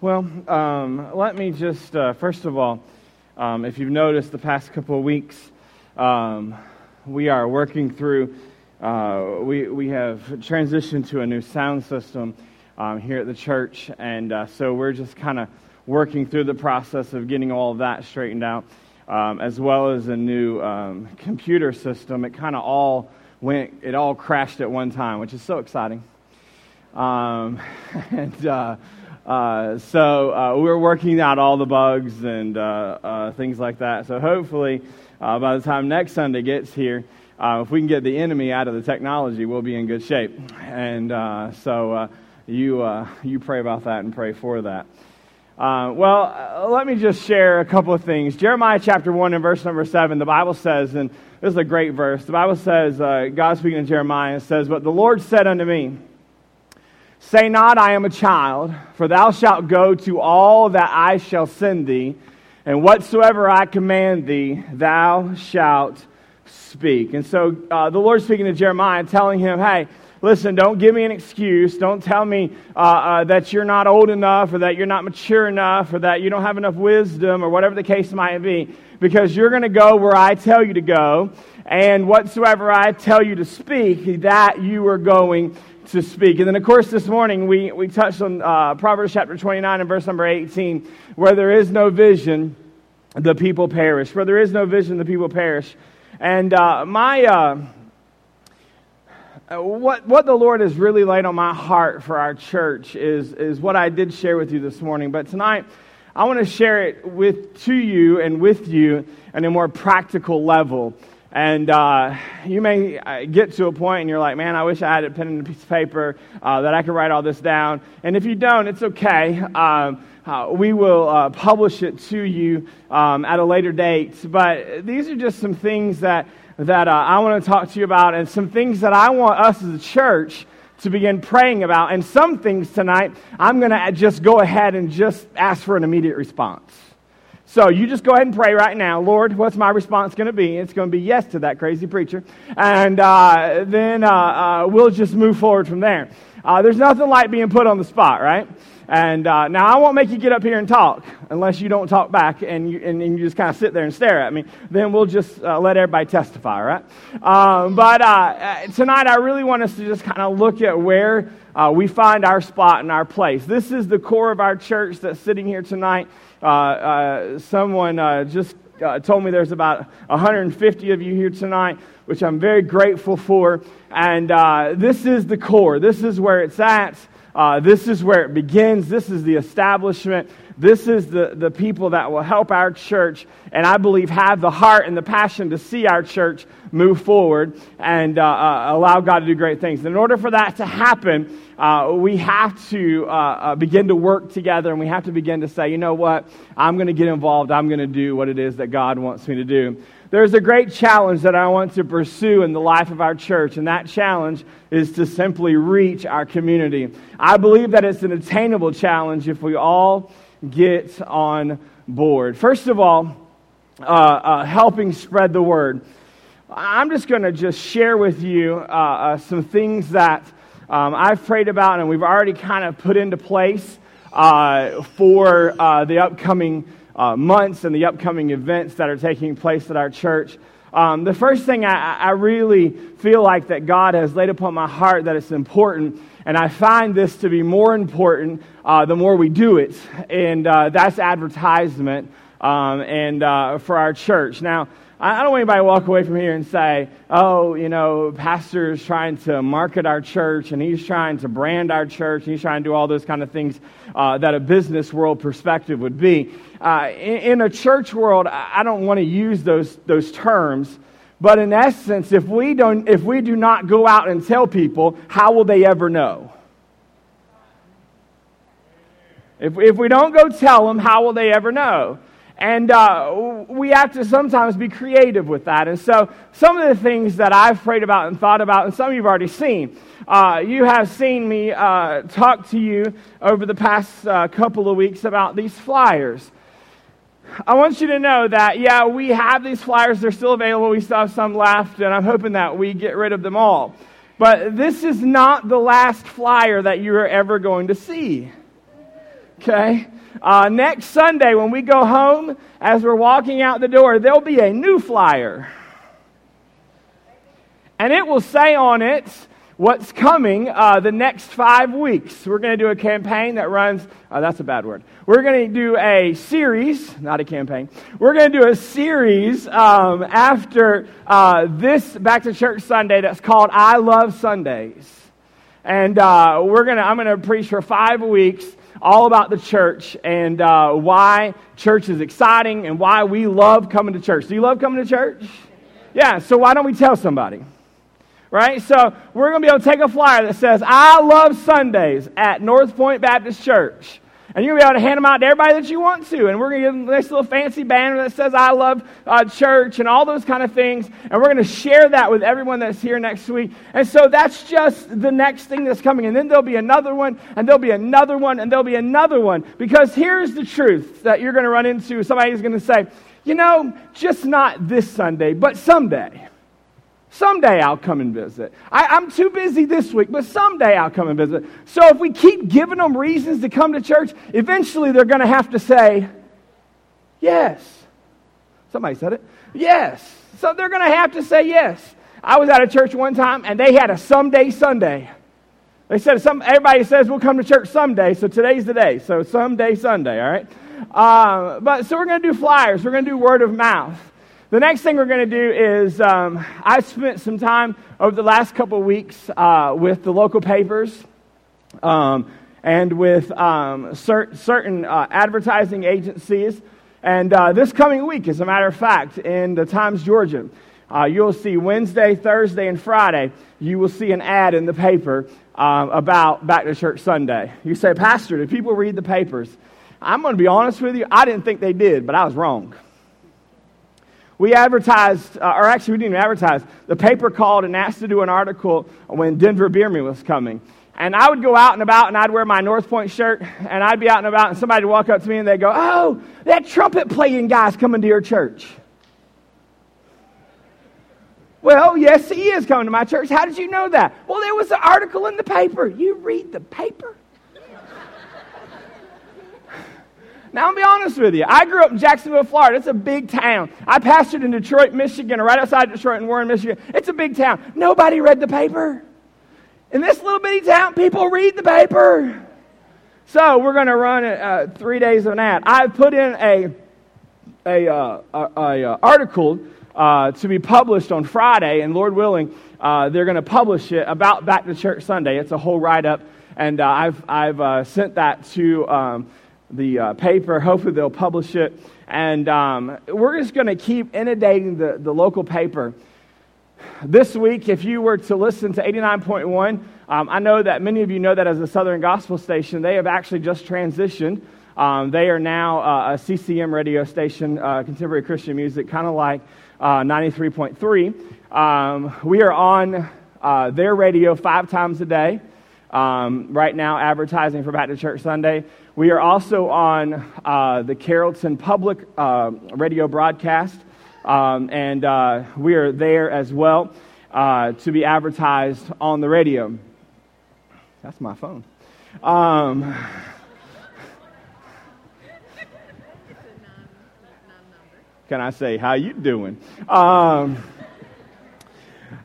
Well, um, let me just, uh, first of all, um, if you've noticed the past couple of weeks, um, we are working through, uh, we, we have transitioned to a new sound system um, here at the church, and uh, so we're just kind of working through the process of getting all of that straightened out, um, as well as a new um, computer system. It kind of all went, it all crashed at one time, which is so exciting. And uh, uh, so uh, we're working out all the bugs and uh, uh, things like that. So hopefully, uh, by the time next Sunday gets here, if we can get the enemy out of the technology, we'll be in good shape. And so you you pray about that and pray for that. well, let me just share a couple of things. Jeremiah chapter 1 and verse number 7, the Bible says, and this is a great verse. The Bible says, God speaking to Jeremiah says, But the Lord said unto me, Say not, I am a child, for thou shalt go to all that I shall send thee, and whatsoever I command thee, thou shalt speak. And so uh, the Lord's speaking to Jeremiah, telling him, hey, listen, don't give me an excuse. Don't tell me uh, uh, that you're not old enough, or that you're not mature enough, or that you don't have enough wisdom, or whatever the case might be, because you're going to go where I tell you to go, and whatsoever I tell you to speak, that you are going to speak. And then, of course, this morning we, we touched on uh, Proverbs chapter 29 and verse number 18, where there is no vision, the people perish. Where there is no vision, the people perish. And uh, my. Uh, what, what the Lord has really laid on my heart for our church is, is what I did share with you this morning. But tonight, I want to share it with, to you and with you on a more practical level. And uh, you may uh, get to a point and you're like, man, I wish I had a pen and a piece of paper uh, that I could write all this down. And if you don't, it's okay. Um, uh, we will uh, publish it to you um, at a later date. But these are just some things that, that uh, I want to talk to you about and some things that I want us as a church to begin praying about. And some things tonight, I'm going to just go ahead and just ask for an immediate response. So you just go ahead and pray right now. Lord, what's my response going to be? It's going to be yes to that crazy preacher. And uh, then uh, uh, we'll just move forward from there. Uh, there's nothing like being put on the spot, right? And uh, now I won't make you get up here and talk unless you don't talk back and you, and, and you just kind of sit there and stare at me. Then we'll just uh, let everybody testify, right? Um, but tonight I really want us to just kind of look at where we find our spot and our place. This is the core of our church that's sitting here tonight. Uh, uh, someone uh, just told me there's about 150 of you here tonight, which I'm very grateful for. And this is the core, this is where it's at. Uh, this is where it begins. This is the establishment. This is the, the people that will help our church, and I believe have the heart and the passion to see our church move forward and uh, uh, allow God to do great things. And in order for that to happen, uh, we have to uh, uh, begin to work together and we have to begin to say, you know what, I'm going to get involved. I'm going to do what it is that God wants me to do. There's a great challenge that I want to pursue in the life of our church, and that challenge is to simply reach our community. I believe that it's an attainable challenge if we all get on board. First of all, uh, uh, helping spread the word. I'm just going to just share with you uh, uh, some things that um, I've prayed about and we've already kind of put into place uh, for uh, the upcoming months and the upcoming events that are taking place at our church. Um, the first thing I, I, really feel like that God has laid upon my heart that it's important, and I find this to be more important uh, the more we do it, and uh, that's advertisement um, and uh, for our church. Now, I don't want anybody to walk away from here and say, oh, you know, pastor is trying to market our church and he's trying to brand our church and he's trying to do all those kind of things uh, that a business world perspective would be. Uh, in, in, a church world, I don't want to use those, those terms. But in essence, if we, don't, if we do not go out and tell people, how will they ever know? If, if we don't go tell them, how will they ever know? And uh, we have to sometimes be creative with that. And so, some of the things that I've prayed about and thought about, and some of you've already seen, uh, you have seen me uh, talk to you over the past uh, couple of weeks about these flyers. I want you to know that, yeah, we have these flyers. They're still available. We still have some left, and I'm hoping that we get rid of them all. But this is not the last flyer that you are ever going to see. Okay? Uh, next Sunday, when we go home, as we're walking out the door, there'll be a new flyer. And it will say on it, what's coming uh, the next five weeks. We're going to do a campaign that runs, uh, that's a bad word. We're going to do a series, not a campaign. We're going to do a series um, after uh, this Back to Church Sunday that's called I Love Sundays. And uh, we're gonna, I'm going to preach for five weeks all about the church and uh, why church is exciting and why we love coming to church. Do you love coming to church? Yeah, so why don't we tell somebody? Right? So we're going to be able to take a flyer that says, I love Sundays at North Point Baptist Church. And you're going to be able to hand them out to everybody that you want to. And we're going to give them this little fancy banner that says, I love uh, church and all those kind of things. And we're going to share that with everyone that's here next week. And so that's just the next thing that's coming. And then there'll be another one, and there'll be another one, and there'll be another one. Because here's the truth that you're going to run into. Somebody's going to say, you know, just not this Sunday, but someday. Someday I'll come and visit. I, am too busy this week, but someday I'll come and visit. So if we keep giving them reasons to come to church, eventually they're going to have to say, yes. Somebody said it. Yes. So they're going to have to say yes. I was at a church one time and they had a someday Sunday. They said, some, everybody says we'll come to church someday, so today's the day. So someday Sunday, all right? Uh, but so we're going to do flyers. We're going to do word of mouth. The next thing we're going to do is um, I spent some time over the last couple of weeks uh, with the local papers um, and with um, cert- certain uh, advertising agencies. And uh, this coming week, as a matter of fact, in the Times Georgian, uh, you'll see Wednesday, Thursday, and Friday, you will see an ad in the paper um, about Back to Church Sunday. You say, Pastor, do people read the papers? I'm going to be honest with you, I didn't think they did, but I was wrong. We advertised, uh, or actually, we didn't even advertise. The paper called and asked to do an article when Denver Bierman was coming. And I would go out and about and I'd wear my North Point shirt and I'd be out and about and somebody would walk up to me and they'd go, Oh, that trumpet playing guy's coming to your church. Well, yes, he is coming to my church. How did you know that? Well, there was an article in the paper. You read the paper? Now, I'll be honest with you. I grew up in Jacksonville, Florida. It's a big town. I pastored in Detroit, Michigan, or right outside Detroit in Warren, Michigan. It's a big town. Nobody read the paper. In this little bitty town, people read the paper. So we're going to run uh, three days of an ad. I've put in a, a, uh, a, a uh, article uh, to be published on Friday, and Lord willing, uh, they're going to publish it about Back to Church Sunday. It's a whole write up, and uh, I've, I've sent that to. Um, the uh, paper. Hopefully, they'll publish it. And um, we're just going to keep inundating the, the local paper. This week, if you were to listen to 89.1, um, I know that many of you know that as a Southern Gospel station, they have actually just transitioned. Um, they are now uh, a CCM radio station, uh, contemporary Christian music, kind of like uh, 93.3. Um, we are on uh, their radio five times a day. Um, right now, advertising for Back to Church Sunday. We are also on uh, the Carrollton Public uh, radio broadcast, um, and uh, we are there as well uh, to be advertised on the radio. That's my phone. Um, can I say how you doing? Um,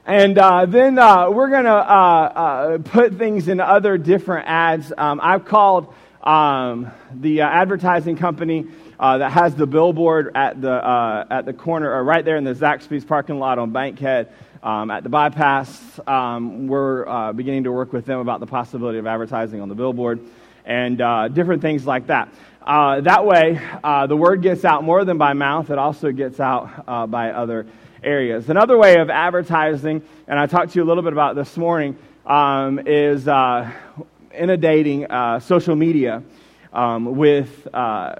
and uh, then uh, we're going to uh, uh, put things in other different ads. Um, I've called um, the uh, advertising company uh, that has the billboard at the, uh, at the corner, or right there in the Zaxby's parking lot on Bankhead um, at the bypass. Um, we're uh, beginning to work with them about the possibility of advertising on the billboard and uh, different things like that. Uh, that way, the word gets out more than by mouth, it also gets out by other areas. Another way of advertising, and I talked to you a little bit about this morning, um, is inundating uh, social media um, with uh,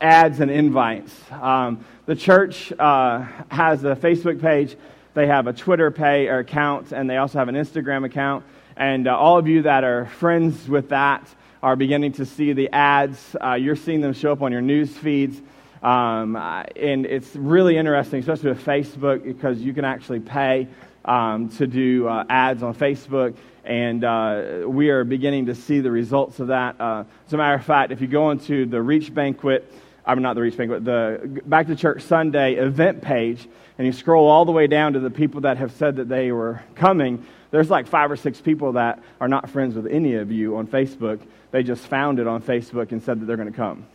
ads and invites. Um, the church uh, has a Facebook page, they have a Twitter pay or account, and they also have an Instagram account. And uh, all of you that are friends with that are beginning to see the ads. Uh, you're seeing them show up on your news feeds. Um, and it's really interesting, especially with Facebook, because you can actually pay um, to do uh, ads on Facebook, and uh, we are beginning to see the results of that. Uh, as a matter of fact, if you go into the Reach Banquet, I mean, not the Reach Banquet, the Back to Church Sunday event page, and you scroll all the way down to the people that have said that they were coming, there's like five or six people that are not friends with any of you on Facebook. They just found it on Facebook and said that they're going to come.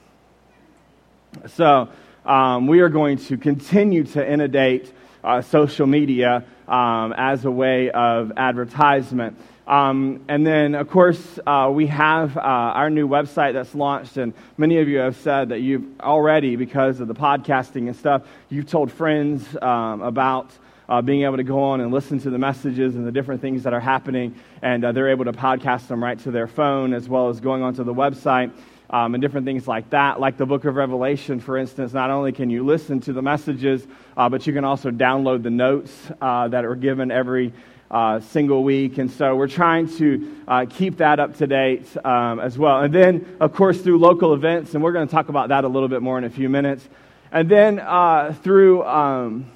So um, we are going to continue to inundate uh, social media um, as a way of advertisement. Um, and then, of course, uh, we have uh, our new website that's launched, and many of you have said that you've already, because of the podcasting and stuff, you've told friends um, about uh, being able to go on and listen to the messages and the different things that are happening, and uh, they're able to podcast them right to their phone as well as going onto the website. Um, and different things like that. Like the book of Revelation, for instance, not only can you listen to the messages, uh, but you can also download the notes uh, that are given every uh, single week. And so we're trying to uh, keep that up to date um, as well. And then, of course, through local events, and we're going to talk about that a little bit more in a few minutes. And then uh, through um,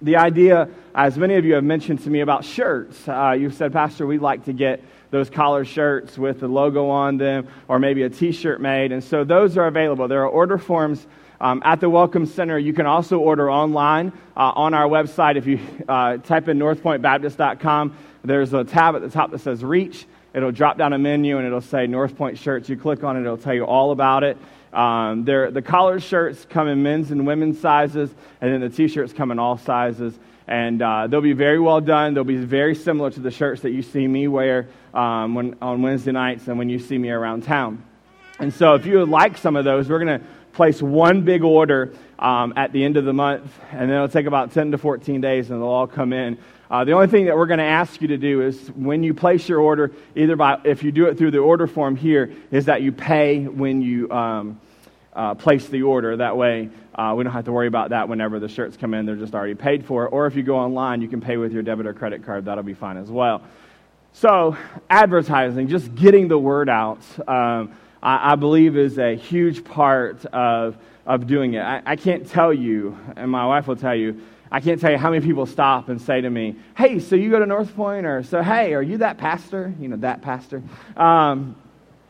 the idea, as many of you have mentioned to me about shirts, uh, you've said, Pastor, we'd like to get those collar shirts with the logo on them, or maybe a t shirt made. And so those are available. There are order forms um, at the Welcome Center. You can also order online uh, on our website. If you uh, type in northpointbaptist.com, there's a tab at the top that says Reach. It'll drop down a menu and it'll say North Point Shirts. You click on it, it'll tell you all about it. Um, the collar shirts come in men's and women's sizes, and then the t shirts come in all sizes. And uh, they'll be very well done. They'll be very similar to the shirts that you see me wear um, when, on Wednesday nights and when you see me around town. And so, if you would like some of those, we're going to place one big order um, at the end of the month, and then it'll take about 10 to 14 days, and they'll all come in. Uh, the only thing that we're going to ask you to do is when you place your order, either by if you do it through the order form here, is that you pay when you um, uh, place the order. That way, uh, we don't have to worry about that whenever the shirts come in; they're just already paid for. Or if you go online, you can pay with your debit or credit card. That'll be fine as well. So, advertising, just getting the word out. Um, I, I believe is a huge part of, of doing it. I, I can't tell you, and my wife will tell you, I can't tell you how many people stop and say to me, Hey, so you go to North Point? Or, So, hey, are you that pastor? You know, that pastor. Um,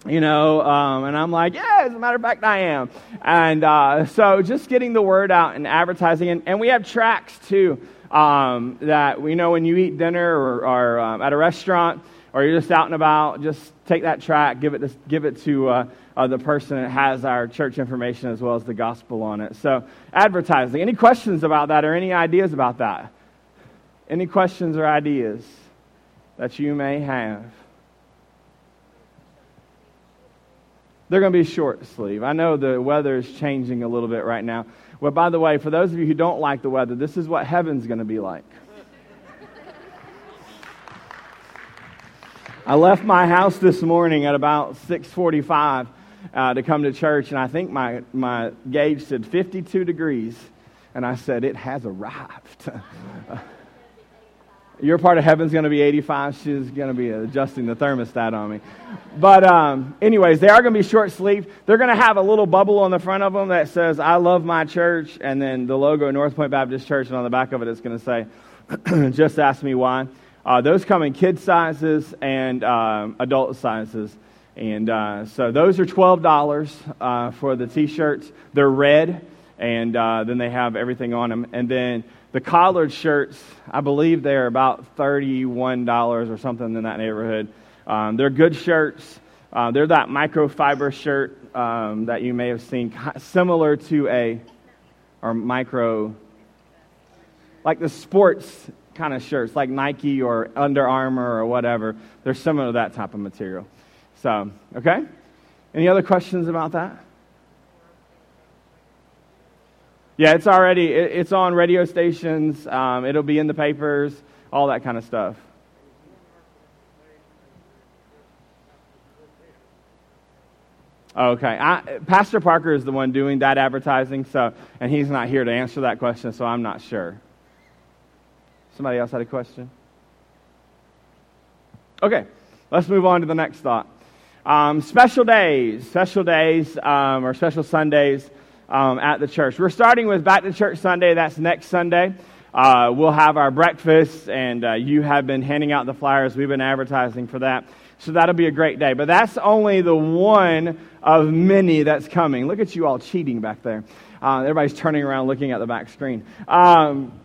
you know, um, and I'm like, yeah, as a matter of fact, I am. And uh, so just getting the word out and advertising. And, and we have tracks too um, that we know when you eat dinner or, or um, at a restaurant, or you're just out and about, just take that track, give it to, give it to uh, uh, the person that has our church information as well as the gospel on it. So, advertising. Any questions about that or any ideas about that? Any questions or ideas that you may have? They're going to be short sleeve. I know the weather is changing a little bit right now. Well, by the way, for those of you who don't like the weather, this is what heaven's going to be like. I left my house this morning at about 6:45 uh, to come to church, and I think my my gauge said 52 degrees, and I said it has arrived. Your part of heaven's going to be 85. She's going to be adjusting the thermostat on me. But, um, anyways, they are going to be short sleeved. They're going to have a little bubble on the front of them that says, I love my church, and then the logo, North Point Baptist Church, and on the back of it, it's going to say, just ask me why. Uh, those come in kid sizes and um, adult sizes. And uh, so those are $12 uh, for the t shirts. They're red, and uh, then they have everything on them. And then the collared shirts, I believe they're about $31 or something in that neighborhood. Um, they're good shirts. Uh, they're that microfiber shirt um, that you may have seen, similar to a, or micro, like the sports kind of shirts, like Nike or Under Armour or whatever. They're similar to that type of material. So, okay? Any other questions about that? Yeah, it's already it's on radio stations. Um, it'll be in the papers, all that kind of stuff. Okay, I, Pastor Parker is the one doing that advertising, so and he's not here to answer that question, so I'm not sure. Somebody else had a question? Okay, let's move on to the next thought. Um, special days, special days, um, or special Sundays um, at the church. We're starting with Back to Church Sunday. That's next Sunday. uh, we'll have our breakfast, and uh, you have been handing out the flyers. We've been advertising for that. So that'll be a great day. But that's only the one of many that's coming. Look at you all cheating back there. Uh, everybody's turning around looking at the back screen. Um,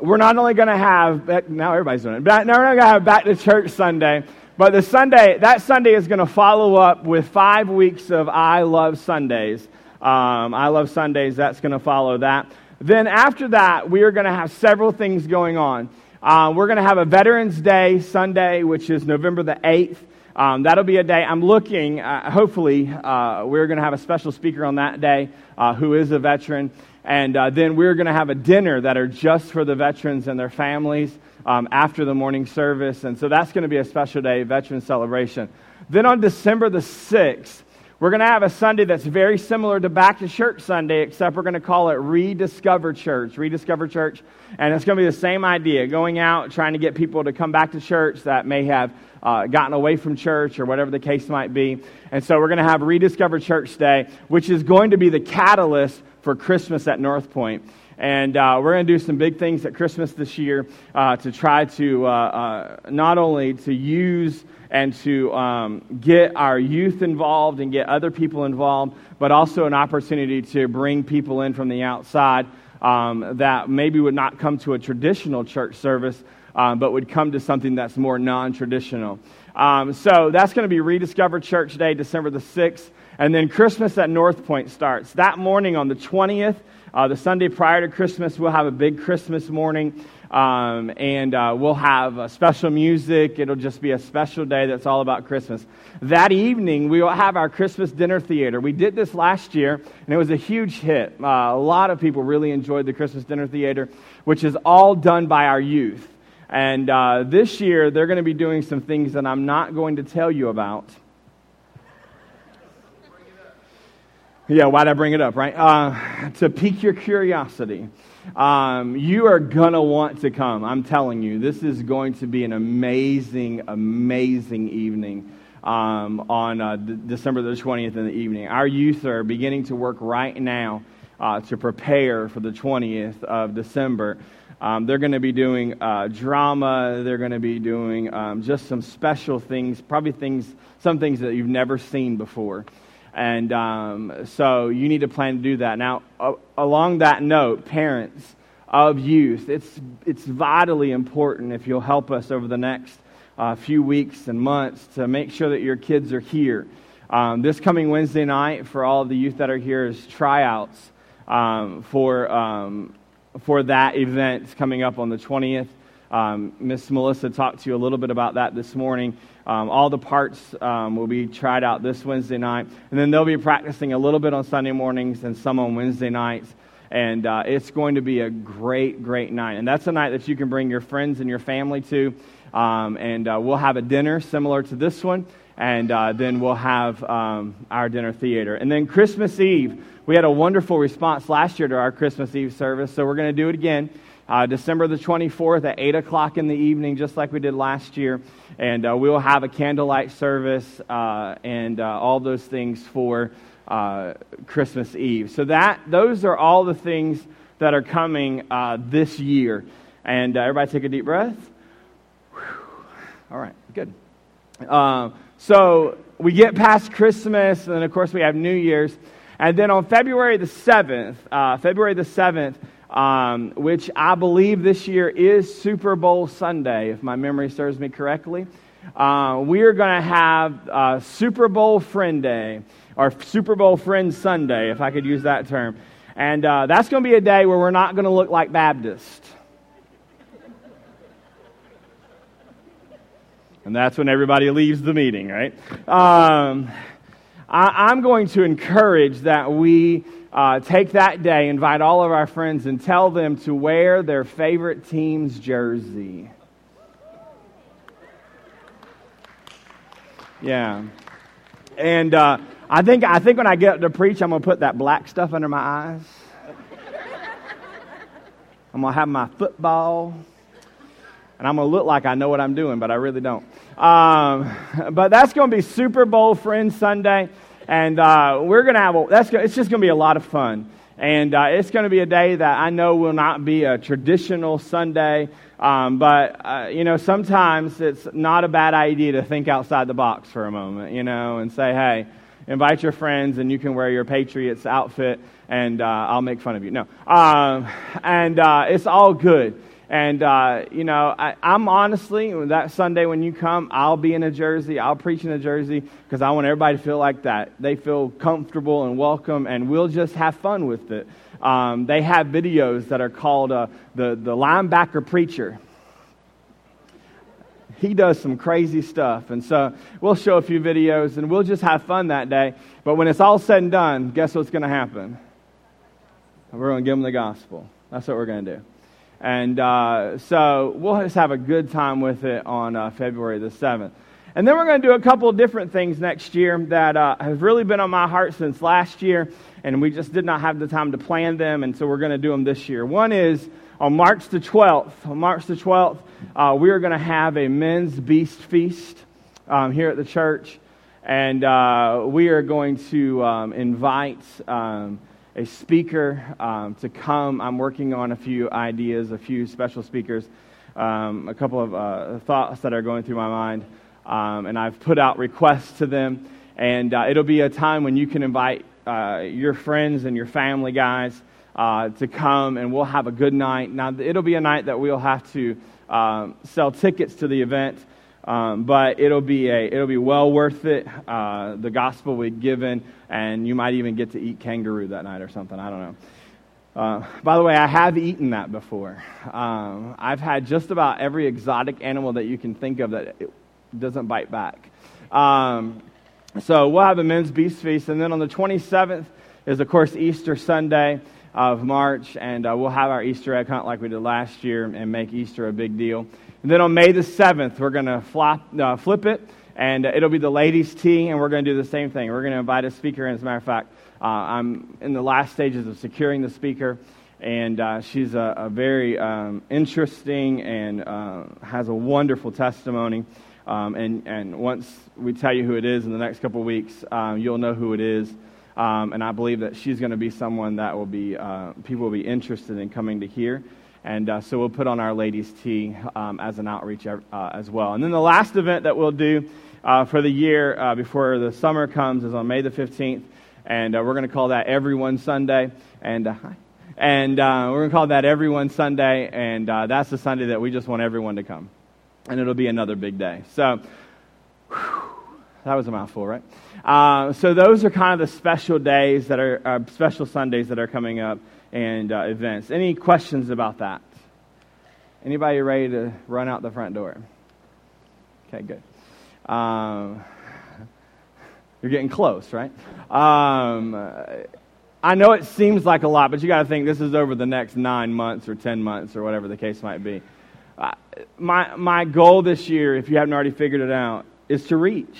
we're not only going to have, now everybody's doing it, but now we're not going to have back to church Sunday, but the Sunday, that Sunday is going to follow up with five weeks of I Love Sundays. Um, I Love Sundays, that's going to follow that. Then after that, we are going to have several things going on. Uh, we're going to have a Veterans Day Sunday, which is November the 8th. Um, that'll be a day I'm looking, uh, hopefully, uh, we're going to have a special speaker on that day uh, who is a veteran. And uh, then we're going to have a dinner that are just for the veterans and their families um, after the morning service. And so that's going to be a special day, veteran celebration. Then on December the 6th, we're going to have a Sunday that's very similar to Back to Church Sunday, except we're going to call it Rediscover Church. Rediscover Church. And it's going to be the same idea going out, trying to get people to come back to church that may have uh, gotten away from church or whatever the case might be. And so we're going to have Rediscover Church Day, which is going to be the catalyst for Christmas at North Point. And uh, we're going to do some big things at Christmas this year uh, to try to uh, uh, not only to use and to um, get our youth involved and get other people involved, but also an opportunity to bring people in from the outside um, that maybe would not come to a traditional church service, um, but would come to something that's more non traditional. Um, so that's going to be Rediscover Church Day, December the 6th. And then Christmas at North Point starts. That morning on the 20th, uh, the Sunday prior to Christmas, we'll have a big Christmas morning. Um, and uh, we'll have special music. It'll just be a special day that's all about Christmas. That evening, we will have our Christmas dinner theater. We did this last year, and it was a huge hit. Uh, a lot of people really enjoyed the Christmas dinner theater, which is all done by our youth. And uh, this year, they're going to be doing some things that I'm not going to tell you about. Yeah, why'd I bring it up, right? Uh, to pique your curiosity. Um, you are going to want to come. I'm telling you, this is going to be an amazing, amazing evening um, on uh, D- December the 20th in the evening. Our youth are beginning to work right now uh, to prepare for the 20th of December. Um, they're going to be doing uh, drama. They're going to be doing um, just some special things, probably things, some things that you've never seen before. And um, so you need to plan to do that. Now, along that note, parents of youth, it's, it's vitally important if you'll help us over the next uh, few weeks and months to make sure that your kids are here. Um, this coming Wednesday night, for all of the youth that are here, is tryouts um, for, um, for that event coming up on the 20th. Um, Miss Melissa talked to you a little bit about that this morning. Um, all the parts um, will be tried out this Wednesday night, and then they'll be practicing a little bit on Sunday mornings and some on Wednesday nights. And uh, it's going to be a great, great night. And that's a night that you can bring your friends and your family to. Um, and uh, we'll have a dinner similar to this one, and uh, then we'll have um, our dinner theater. And then Christmas Eve, we had a wonderful response last year to our Christmas Eve service, so we're going to do it again uh, December the 24th at 8 o'clock in the evening, just like we did last year. And uh, we'll have a candlelight service uh, and uh, all those things for uh, Christmas Eve. So that those are all the things that are coming uh, this year. And everybody take a deep breath. Whew. All right, good. so we get past Christmas, and then of course we have New Year's. And then on February the 7th, February the 7th, um, which I believe this year is Super Bowl Sunday, if my memory serves me correctly. Uh, we are going to have uh, Super Bowl Friend Day, or Super Bowl Friend Sunday, if I could use that term. And uh, that's going to be a day where we're not going to look like Baptists. And that's when everybody leaves the meeting, right? Um, I, I'm going to encourage that we uh, take that day, invite all of our friends, and tell them to wear their favorite team's jersey. Yeah. And uh, I, think, I think when I get up to preach, I'm going to put that black stuff under my eyes. I'm going to have my football. And I'm going to look like I know what I'm doing, but I really don't. Um, but that's going to be Super Bowl Friends Sunday and uh, we're going to have a, that's it's just going to be a lot of fun And uh, it's going to be a day that I know will not be a traditional Sunday, um, but, uh, you know, sometimes it's not a bad idea to think outside the box for a moment, you know, and say, hey, invite your friends and you can wear your Patriots outfit and uh, I'll make fun of you. No. Um, and uh, it's all good. And, uh, you know, I, am honestly, that Sunday when you come, I'll be in a jersey. I'll preach in a jersey because I want everybody to feel like that. They feel comfortable and welcome, and we'll just have fun with it. Um, they have videos that are called uh, the, the Linebacker Preacher. He does some crazy stuff. And so we'll show a few videos and we'll just have fun that day. But when it's all said and done, guess what's going to happen? We're going to give them the gospel. That's what we're going to do. And uh, so we'll just have a good time with it on uh, February the 7th. And then we're going to do a couple of different things next year that uh, have really been on my heart since last year, and we just did not have the time to plan them, and so we're going to do them this year. One is on March the 12th. On March the 12th, uh, we are going to have a men's beast feast um, here at the church, and uh, we are going to um, invite. Um, a speaker um, to come. I'm working on a few ideas, a few special speakers, um, a couple of uh, thoughts that are going through my mind. Um, and I've put out requests to them. And uh, it'll be a time when you can invite uh, your friends and your family guys uh, to come, and we'll have a good night. Now, it'll be a night that we'll have to um, sell tickets to the event. Um, but it'll be a it'll be well worth it. Uh, the gospel we've given, and you might even get to eat kangaroo that night or something. I don't know. Uh, by the way, I have eaten that before. Um, I've had just about every exotic animal that you can think of that doesn't bite back. Um, so we'll have a men's beast feast, and then on the 27th is of course Easter Sunday of March, and uh, we'll have our Easter egg hunt like we did last year and make Easter a big deal. And then on May the 7th, we're going to uh, flip it, and it'll be the ladies' tea, and we're going to do the same thing. We're going to invite a speaker, and as a matter of fact, uh, I'm in the last stages of securing the speaker, and uh, she's a, a very um, interesting and uh, has a wonderful testimony. Um, and, and once we tell you who it is in the next couple of weeks, um, you'll know who it is. Um, and I believe that she's going to be someone that will be, uh, people will be interested in coming to hear. And uh, so we'll put on our ladies' tea um, as an outreach uh, as well. And then the last event that we'll do uh, for the year uh, before the summer comes is on May the 15th. And uh, we're going to call that Everyone Sunday. And, uh, and we're going to call that Everyone Sunday. And that's the Sunday that we just want everyone to come. And it'll be another big day. So, whew, that was a mouthful, right? so those are kind of the special days that are special Sundays that are coming up and uh, events. Any questions about that? Anybody ready to run out the front door? Okay, good. Um, you're getting close, right? Um, I know it seems like a lot, but you got to think this is over the next nine months or ten months or whatever the case might be. Uh, my my goal this year, if you haven't already figured it out, is to reach.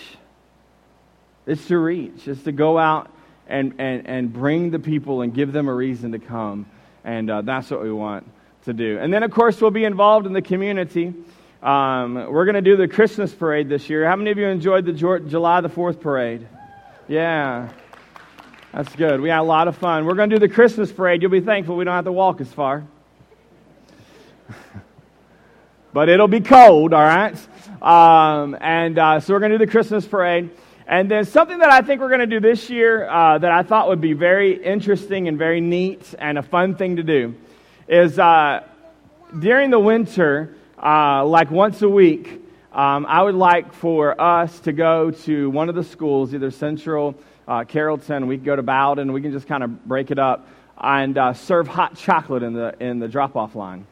It's to reach. It's to go out and, and, and bring the people and give them a reason to come. And uh, that's what we want to do. And then, of course, we'll be involved in the community. Um, we're going to do the Christmas parade this year. How many of you enjoyed the July the 4th parade? Yeah. That's good. We had a lot of fun. We're going to do the Christmas parade. You'll be thankful we don't have to walk as far. but it'll be cold, all right? Um, and uh, so we're going to do the Christmas parade. And then something that I think we're going to do this year uh, that I thought would be very interesting and very neat and a fun thing to do is uh, during the winter, uh, like once a week, um, I would like for us to go to one of the schools, either Central, uh, Carrollton, we can go to Bowdon, we can just kind of break it up and uh, serve hot chocolate in the, in the drop off line.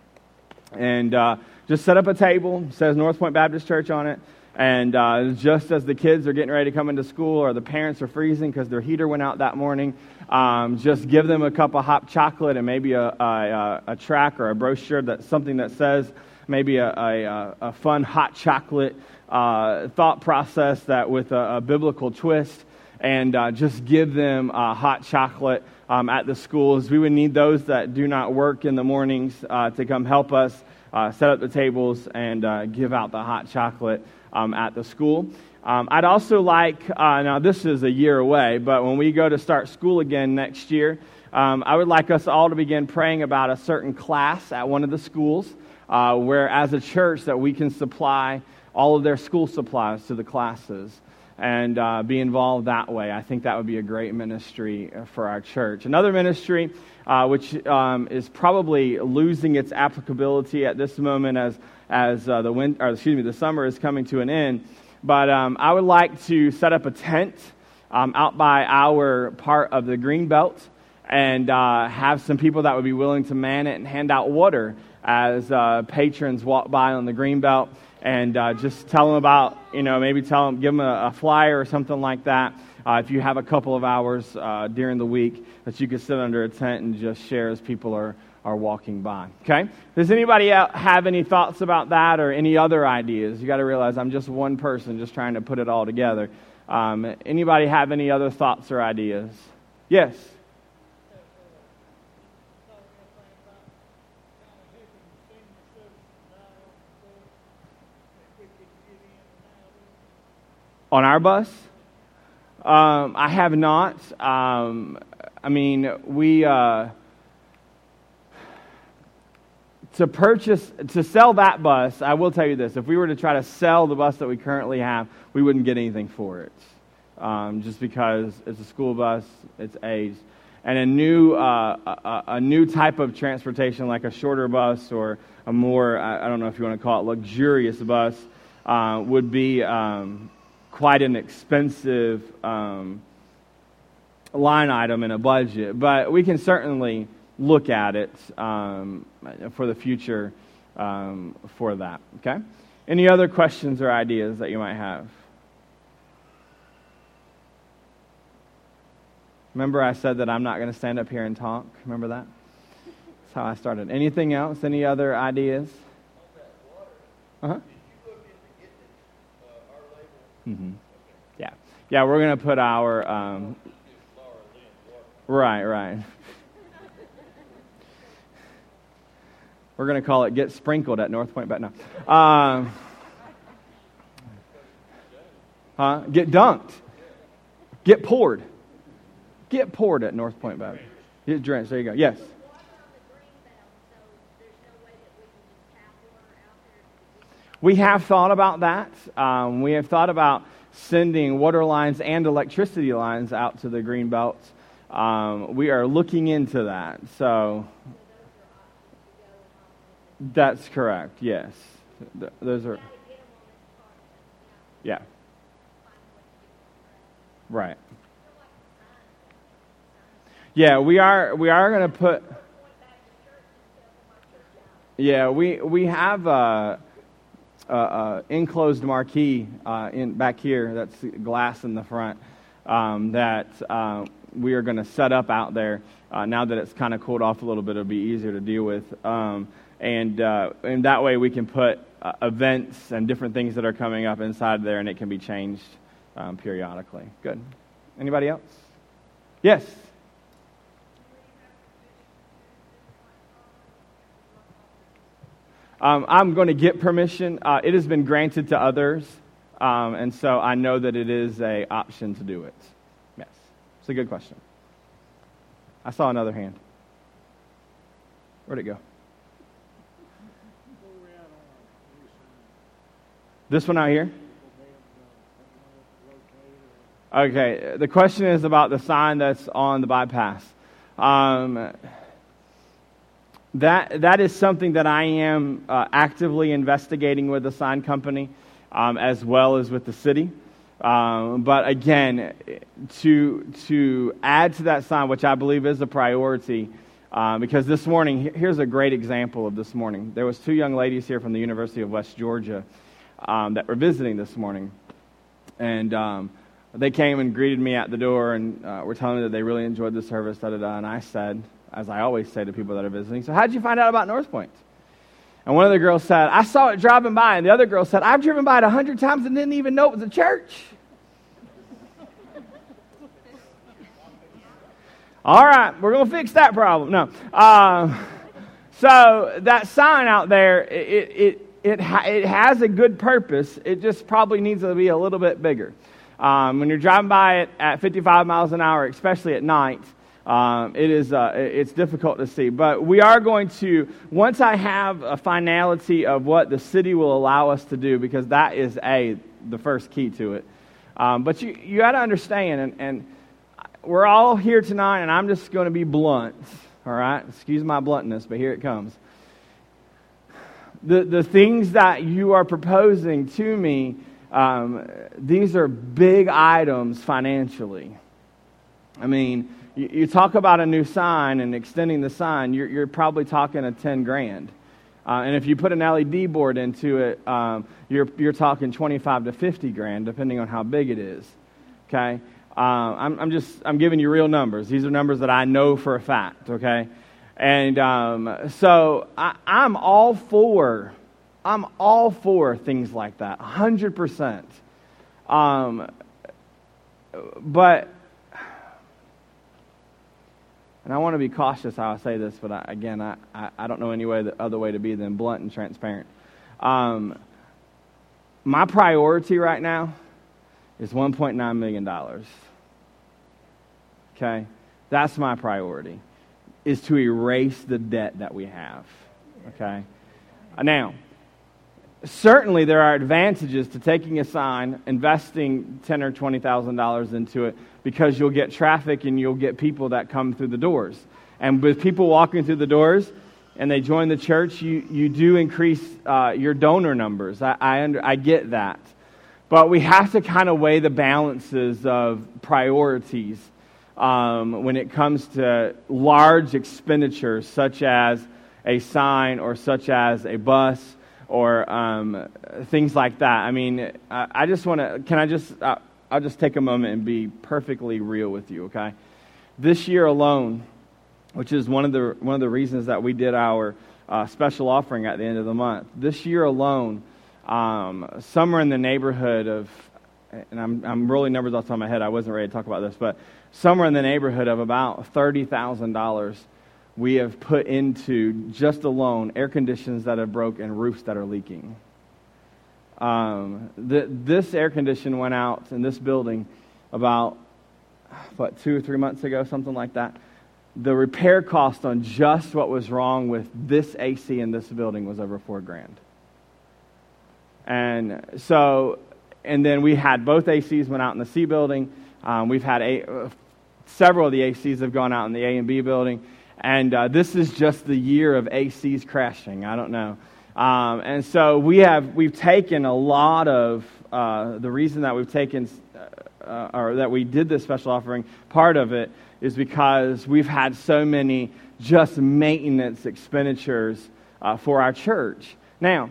And uh, just set up a table, says North Point Baptist Church on it. And uh, just as the kids are getting ready to come into school or the parents are freezing because their heater went out that morning, um, just give them a cup of hot chocolate and maybe a, a, a track or a brochure that's something that says maybe a, a, a fun hot chocolate uh, thought process that with a, a biblical twist and uh, just give them hot chocolate um, at the schools. We would need those that do not work in the mornings uh, to come help us uh, set up the tables and uh, give out the hot chocolate um, at the school. Um, I'd also like, uh, now this is a year away, but when we go to start school again next year, um, I would like us all to begin praying about a certain class at one of the schools uh, where, as a church, that we can supply all of their school supplies to the classes and uh, be involved that way. I think that would be a great ministry for our church. Another ministry, uh, which um, is probably losing its applicability at this moment as, as uh, the, win- or, excuse me, the summer is coming to an end, but um, I would like to set up a tent um, out by our part of the green belt and uh, have some people that would be willing to man it and hand out water as uh, patrons walk by on the green belt and uh, just tell them about, you know, maybe tell them, give them a, a flyer or something like that. Uh, if you have a couple of hours uh, during the week that you could sit under a tent and just share as people are, are walking by. Okay? Does anybody have any thoughts about that or any other ideas? You got to realize I'm just one person just trying to put it all together. Um, anybody have any other thoughts or ideas? Yes. On our bus? Um, I have not. Um, I mean, we. Uh, to purchase, to sell that bus, I will tell you this if we were to try to sell the bus that we currently have, we wouldn't get anything for it. Um, just because it's a school bus, it's aged. And a new, uh, a, a, new type of transportation, like a shorter bus or a more, I, I don't know if you want to call it luxurious bus, uh, would be um, quite an expensive um, line item in a budget. But we can certainly look at it um, for the future um, for that. Okay? Any other questions or ideas that you might have? Remember, I said that I'm not going to stand up here and talk? Remember that? That's how I started. Anything else? Any other ideas? Uh huh. Mm-hmm. Yeah. Yeah, we're going to put our. Um, right, right. We're going to call it Get Sprinkled at North Point, but no. Um, huh? Get dunked. Get poured. Get poured at North Point Baptist. Get drenched. There you go. Yes. We have thought about that. Um, we have thought about sending water lines and electricity lines out to the green belts. Um, we are looking into that. So that's correct. Yes, Th- those are. Yeah. Right. Yeah, we are. We are going to put. Yeah, we we have a, a, a enclosed marquee uh, in back here. That's glass in the front. Um, that uh, we are going to set up out there. Uh, now that it's kind of cooled off a little bit, it'll be easier to deal with. Um, and uh, and that way we can put uh, events and different things that are coming up inside there, and it can be changed um, periodically. Good. Anybody else? Yes. Um, I'm going to get permission. Uh, it has been granted to others, um, and so I know that it is a option to do it. Yes, it's a good question. I saw another hand. Where'd it go? This one out here? Okay, the question is about the sign that's on the bypass. Um, that, that is something that I am uh, actively investigating with the sign company um, as well as with the city. Um, but again, to, to add to that sign, which I believe is a priority, uh, because this morning, here's a great example of this morning. There was two young ladies here from the University of West Georgia um, that were visiting this morning. And um, they came and greeted me at the door and uh, were telling me that they really enjoyed the service, da da da. And I said, as I always say to people that are visiting. So, how did you find out about North Point? And one of the girls said, I saw it driving by. And the other girl said, I've driven by it a hundred times and didn't even know it was a church. All right, we're going to fix that problem. No. Uh, so, that sign out there, it, it, it, ha- it has a good purpose. It just probably needs to be a little bit bigger. Um, when you're driving by it at 55 miles an hour, especially at night, um, it is uh, it's difficult to see. But we are going to once I have a finality of what the city will allow us to do, because that is a the first key to it. Um, but you you got to understand, and, and we're all here tonight, and I'm just going to be blunt. All right, excuse my bluntness, but here it comes. The the things that you are proposing to me, um, these are big items financially. I mean you, you talk about a new sign and extending the sign, you're, you're probably talking a 10 grand. Uh, and if you put an LED board into it, um, you're, you're talking 25 to 50 grand, depending on how big it is. Okay? Uh, I'm, I'm just, I'm giving you real numbers. These are numbers that I know for a fact, okay? And um, so I, I'm all for, I'm all for things like that, 100%. Um, but and I want to be cautious how I say this, but I, again, I, I, I, don't know any way the other way to be than blunt and transparent. Um, my priority right now is $1.9 million. Okay? That's my priority, is to erase the debt that we have. Okay? Now, certainly there are advantages to taking a sign, investing ten or twenty thousand dollars into it, because you'll get traffic and you'll get people that come through the doors. And with people walking through the doors and they join the church, you, you do increase uh, your donor numbers. I, I, under, I get that. But we have to kind of weigh the balances of priorities um, when it comes to large expenditures, such as a sign or such as a bus or um, things like that. I mean, I, I just want to, can I just, uh, I'll just take a moment and be perfectly real with you, okay? This year alone, which is one of the, one of the reasons that we did our uh, special offering at the end of the month, this year alone, um, somewhere in the neighborhood of, and I'm, I'm rolling numbers off the top of my head, I wasn't ready to talk about this, but somewhere in the neighborhood of about $30,000 we have put into just alone air conditions that have broke and roofs that are leaking. Um, the, this air condition went out in this building about, what, two or three months ago, something like that. The repair cost on just what was wrong with this AC in this building was over four grand. And so, and then we had both ACs went out in the C building. Um, we've had a, uh, several of the ACs have gone out in the A and B building. And uh, this is just the year of ACs crashing. I don't know. Um, and so we have, we've taken a lot of, uh, the reason that we've taken, uh, or that we did this special offering, part of it is because we've had so many just maintenance expenditures uh, for our church. Now,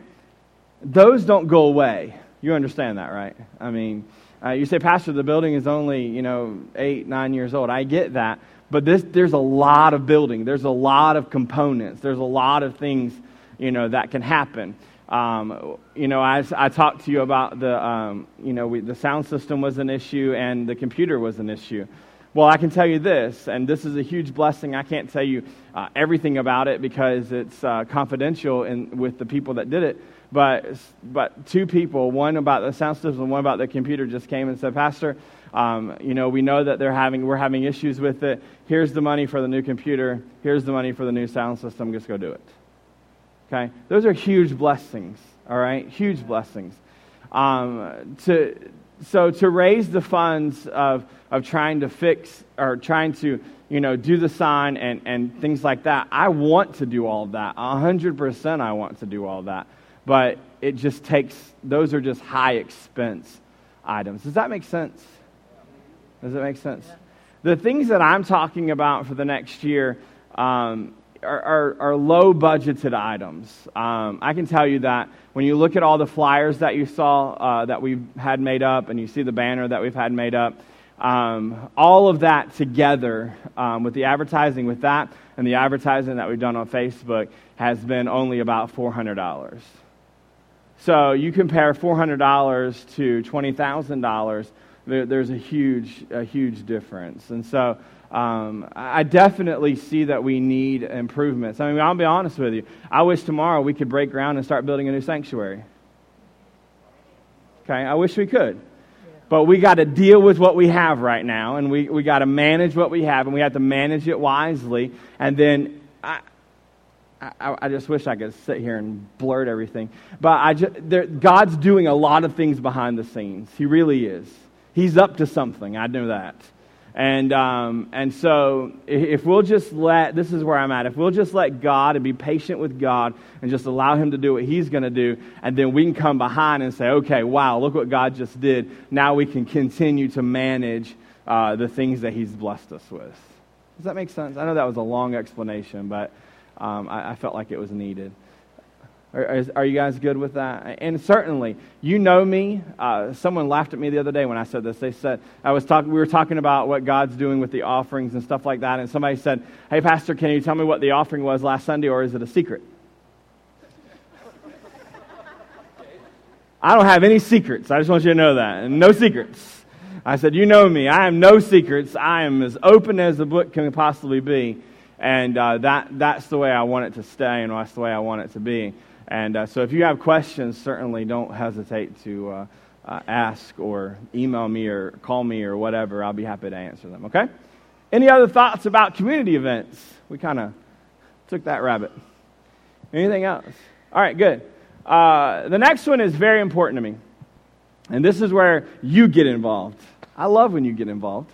those don't go away. You understand that, right? I mean, uh, you say, Pastor, the building is only, you know, eight, nine years old. I get that. But this, there's a lot of building. There's a lot of components. There's a lot of things, you know, that can happen. Um, you know, I, I talked to you about the, um, you know, we, the sound system was an issue and the computer was an issue. Well, I can tell you this, and this is a huge blessing. I can't tell you uh, everything about it because it's uh, confidential in, with the people that did it. But, but two people, one about the sound system, and one about the computer, just came and said, Pastor, um, you know, we know that they're having, we're having issues with it. Here's the money for the new computer. Here's the money for the new sound system. Just go do it. Okay? Those are huge blessings, all right? Huge blessings. Um, to, so to raise the funds of, of trying to fix or trying to, you know, do the sign and, and things like that, I want to do all that. 100% I want to do all that. But it just takes, those are just high expense items. Does that make sense? Does it make sense? Yeah. The things that I'm talking about for the next year um, are, are, are, low budgeted items. Um, I can tell you that when you look at all the flyers that you saw uh, that we've had made up, and you see the banner that we've had made up, um, all of that together um, with the advertising with that and the advertising that we've done on Facebook has been only about $400. So you compare $400 to $20,000 there, there's a huge, a huge difference. And so um, I definitely see that we need improvements. I mean, I'll be honest with you. I wish tomorrow we could break ground and start building a new sanctuary. Okay, I wish we could. But we got to deal with what we have right now, and we, we got to manage what we have, and we have to manage it wisely. And then I, I, I just wish I could sit here and blurt everything. But I just, there, God's doing a lot of things behind the scenes. He really is. He's up to something. I know that. And, um, and so, if we'll just let, this is where I'm at, if we'll just let God and be patient with God and just allow Him to do what He's going to do, and then we can come behind and say, okay, wow, look what God just did. Now we can continue to manage uh, the things that He's blessed us with. Does that make sense? I know that was a long explanation, but um, I, I felt like it was needed. Are, are, you guys good with that? And certainly, you know me. Uh, someone laughed at me the other day when I said this. They said I was talking. We were talking about what God's doing with the offerings and stuff like that. And somebody said, "Hey, Pastor, can you tell me what the offering was last Sunday, or is it a secret?" I don't have any secrets. I just want you to know that, and no secrets. I said, "You know me. I have no secrets. I am as open as a book can possibly be." And uh, that, that's the way I want it to stay, and that's the way I want it to be. And uh, so if you have questions, certainly don't hesitate to uh, uh, ask or email me or call me or whatever. I'll be happy to answer them, okay? Any other thoughts about community events? We kind of took that rabbit. Anything else? All right, good. Uh, the next one is very important to me. And this is where you get involved. I love when you get involved.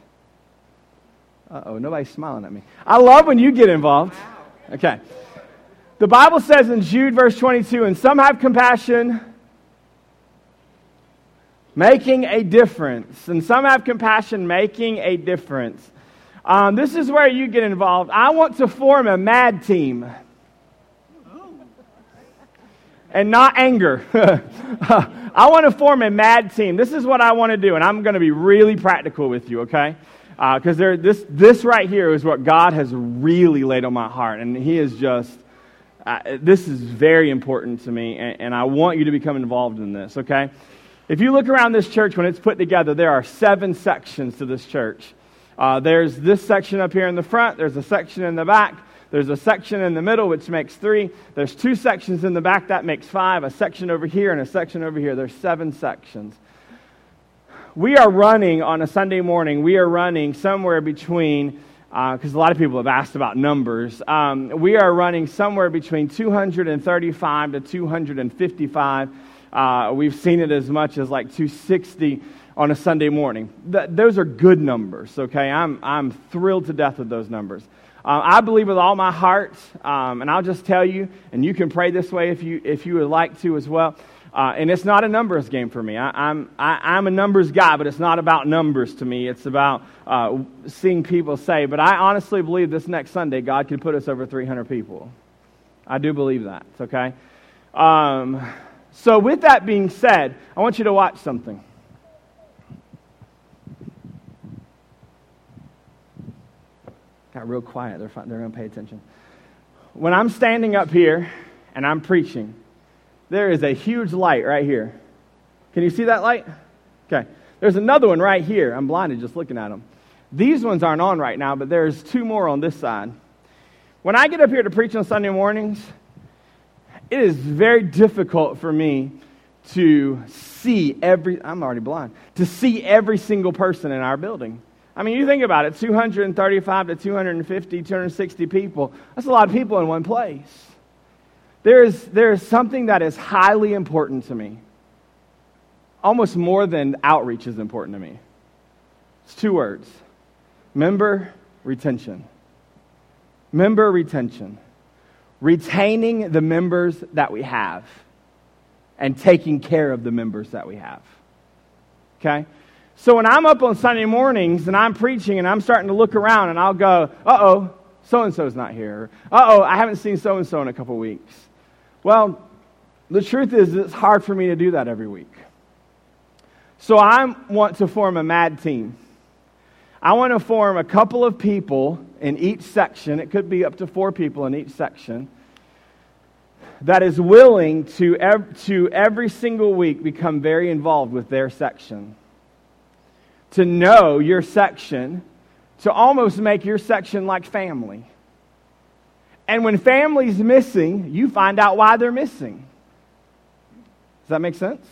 Uh oh, nobody's smiling at me. I love when you get involved. Okay. The Bible says in Jude, verse 22, and some have compassion, making a difference. And some have compassion, making a difference. Um, this is where you get involved. I want to form a mad team. And not anger. I want to form a mad team. This is what I want to do, and I'm going to be really practical with you, okay? Because uh, this, this right here is what God has really laid on my heart, and He is just this is very important to me, and, and I want you to become involved in this, okay? If you look around this church when it's put together, there are seven sections to this church. Uh, there's this section up here in the front, there's a section in the back, there's a section in the middle, which makes three. There's two sections in the back, that makes five. A section over here and a section over here. There's seven sections. We are running on a Sunday morning, we are running somewhere between because uh, a lot of people have asked about numbers. Um, we are running somewhere between 235 to 255. Uh, we've seen it as much as like 260 on a Sunday morning. Th- those are good numbers, okay? I'm, I'm thrilled to death with those numbers. Uh, I believe with all my heart, um, and I'll just tell you, and you can pray this way if you, if you would like to as well. Uh, and it's not a numbers game for me. I, I'm, I, am a numbers guy, but it's not about numbers to me. It's about uh, seeing people say. But I honestly believe this next Sunday, God could put us over 300 people. I do believe that, okay? Um, so, with that being said, I want you to watch something. Got real quiet. They're, they're going to pay attention. When I'm standing up here and I'm preaching, there is a huge light right here. Can you see that light? Okay. There's another one right here. I'm blinded just looking at them. These ones aren't on right now, but there's two more on this side. When I get up here to preach on Sunday mornings, it is very difficult for me to see every, I'm already blind, to see every single person in our building. I mean, you think about it 235 to 250, 260 people. That's a lot of people in one place. There is, there is something that is highly important to me. Almost more than outreach is important to me. It's two words member retention. Member retention. Retaining the members that we have and taking care of the members that we have. Okay? So when I'm up on Sunday mornings and I'm preaching and I'm starting to look around and I'll go, uh oh, so and so's not here. Uh oh, I haven't seen so and so in a couple weeks. Well, the truth is, it's hard for me to do that every week. So I want to form a mad team. I want to form a couple of people in each section. It could be up to four people in each section that is willing to, ev- to every single week become very involved with their section. To know your section, to almost make your section like family. And when family's missing, you find out why they're missing. Does that make sense?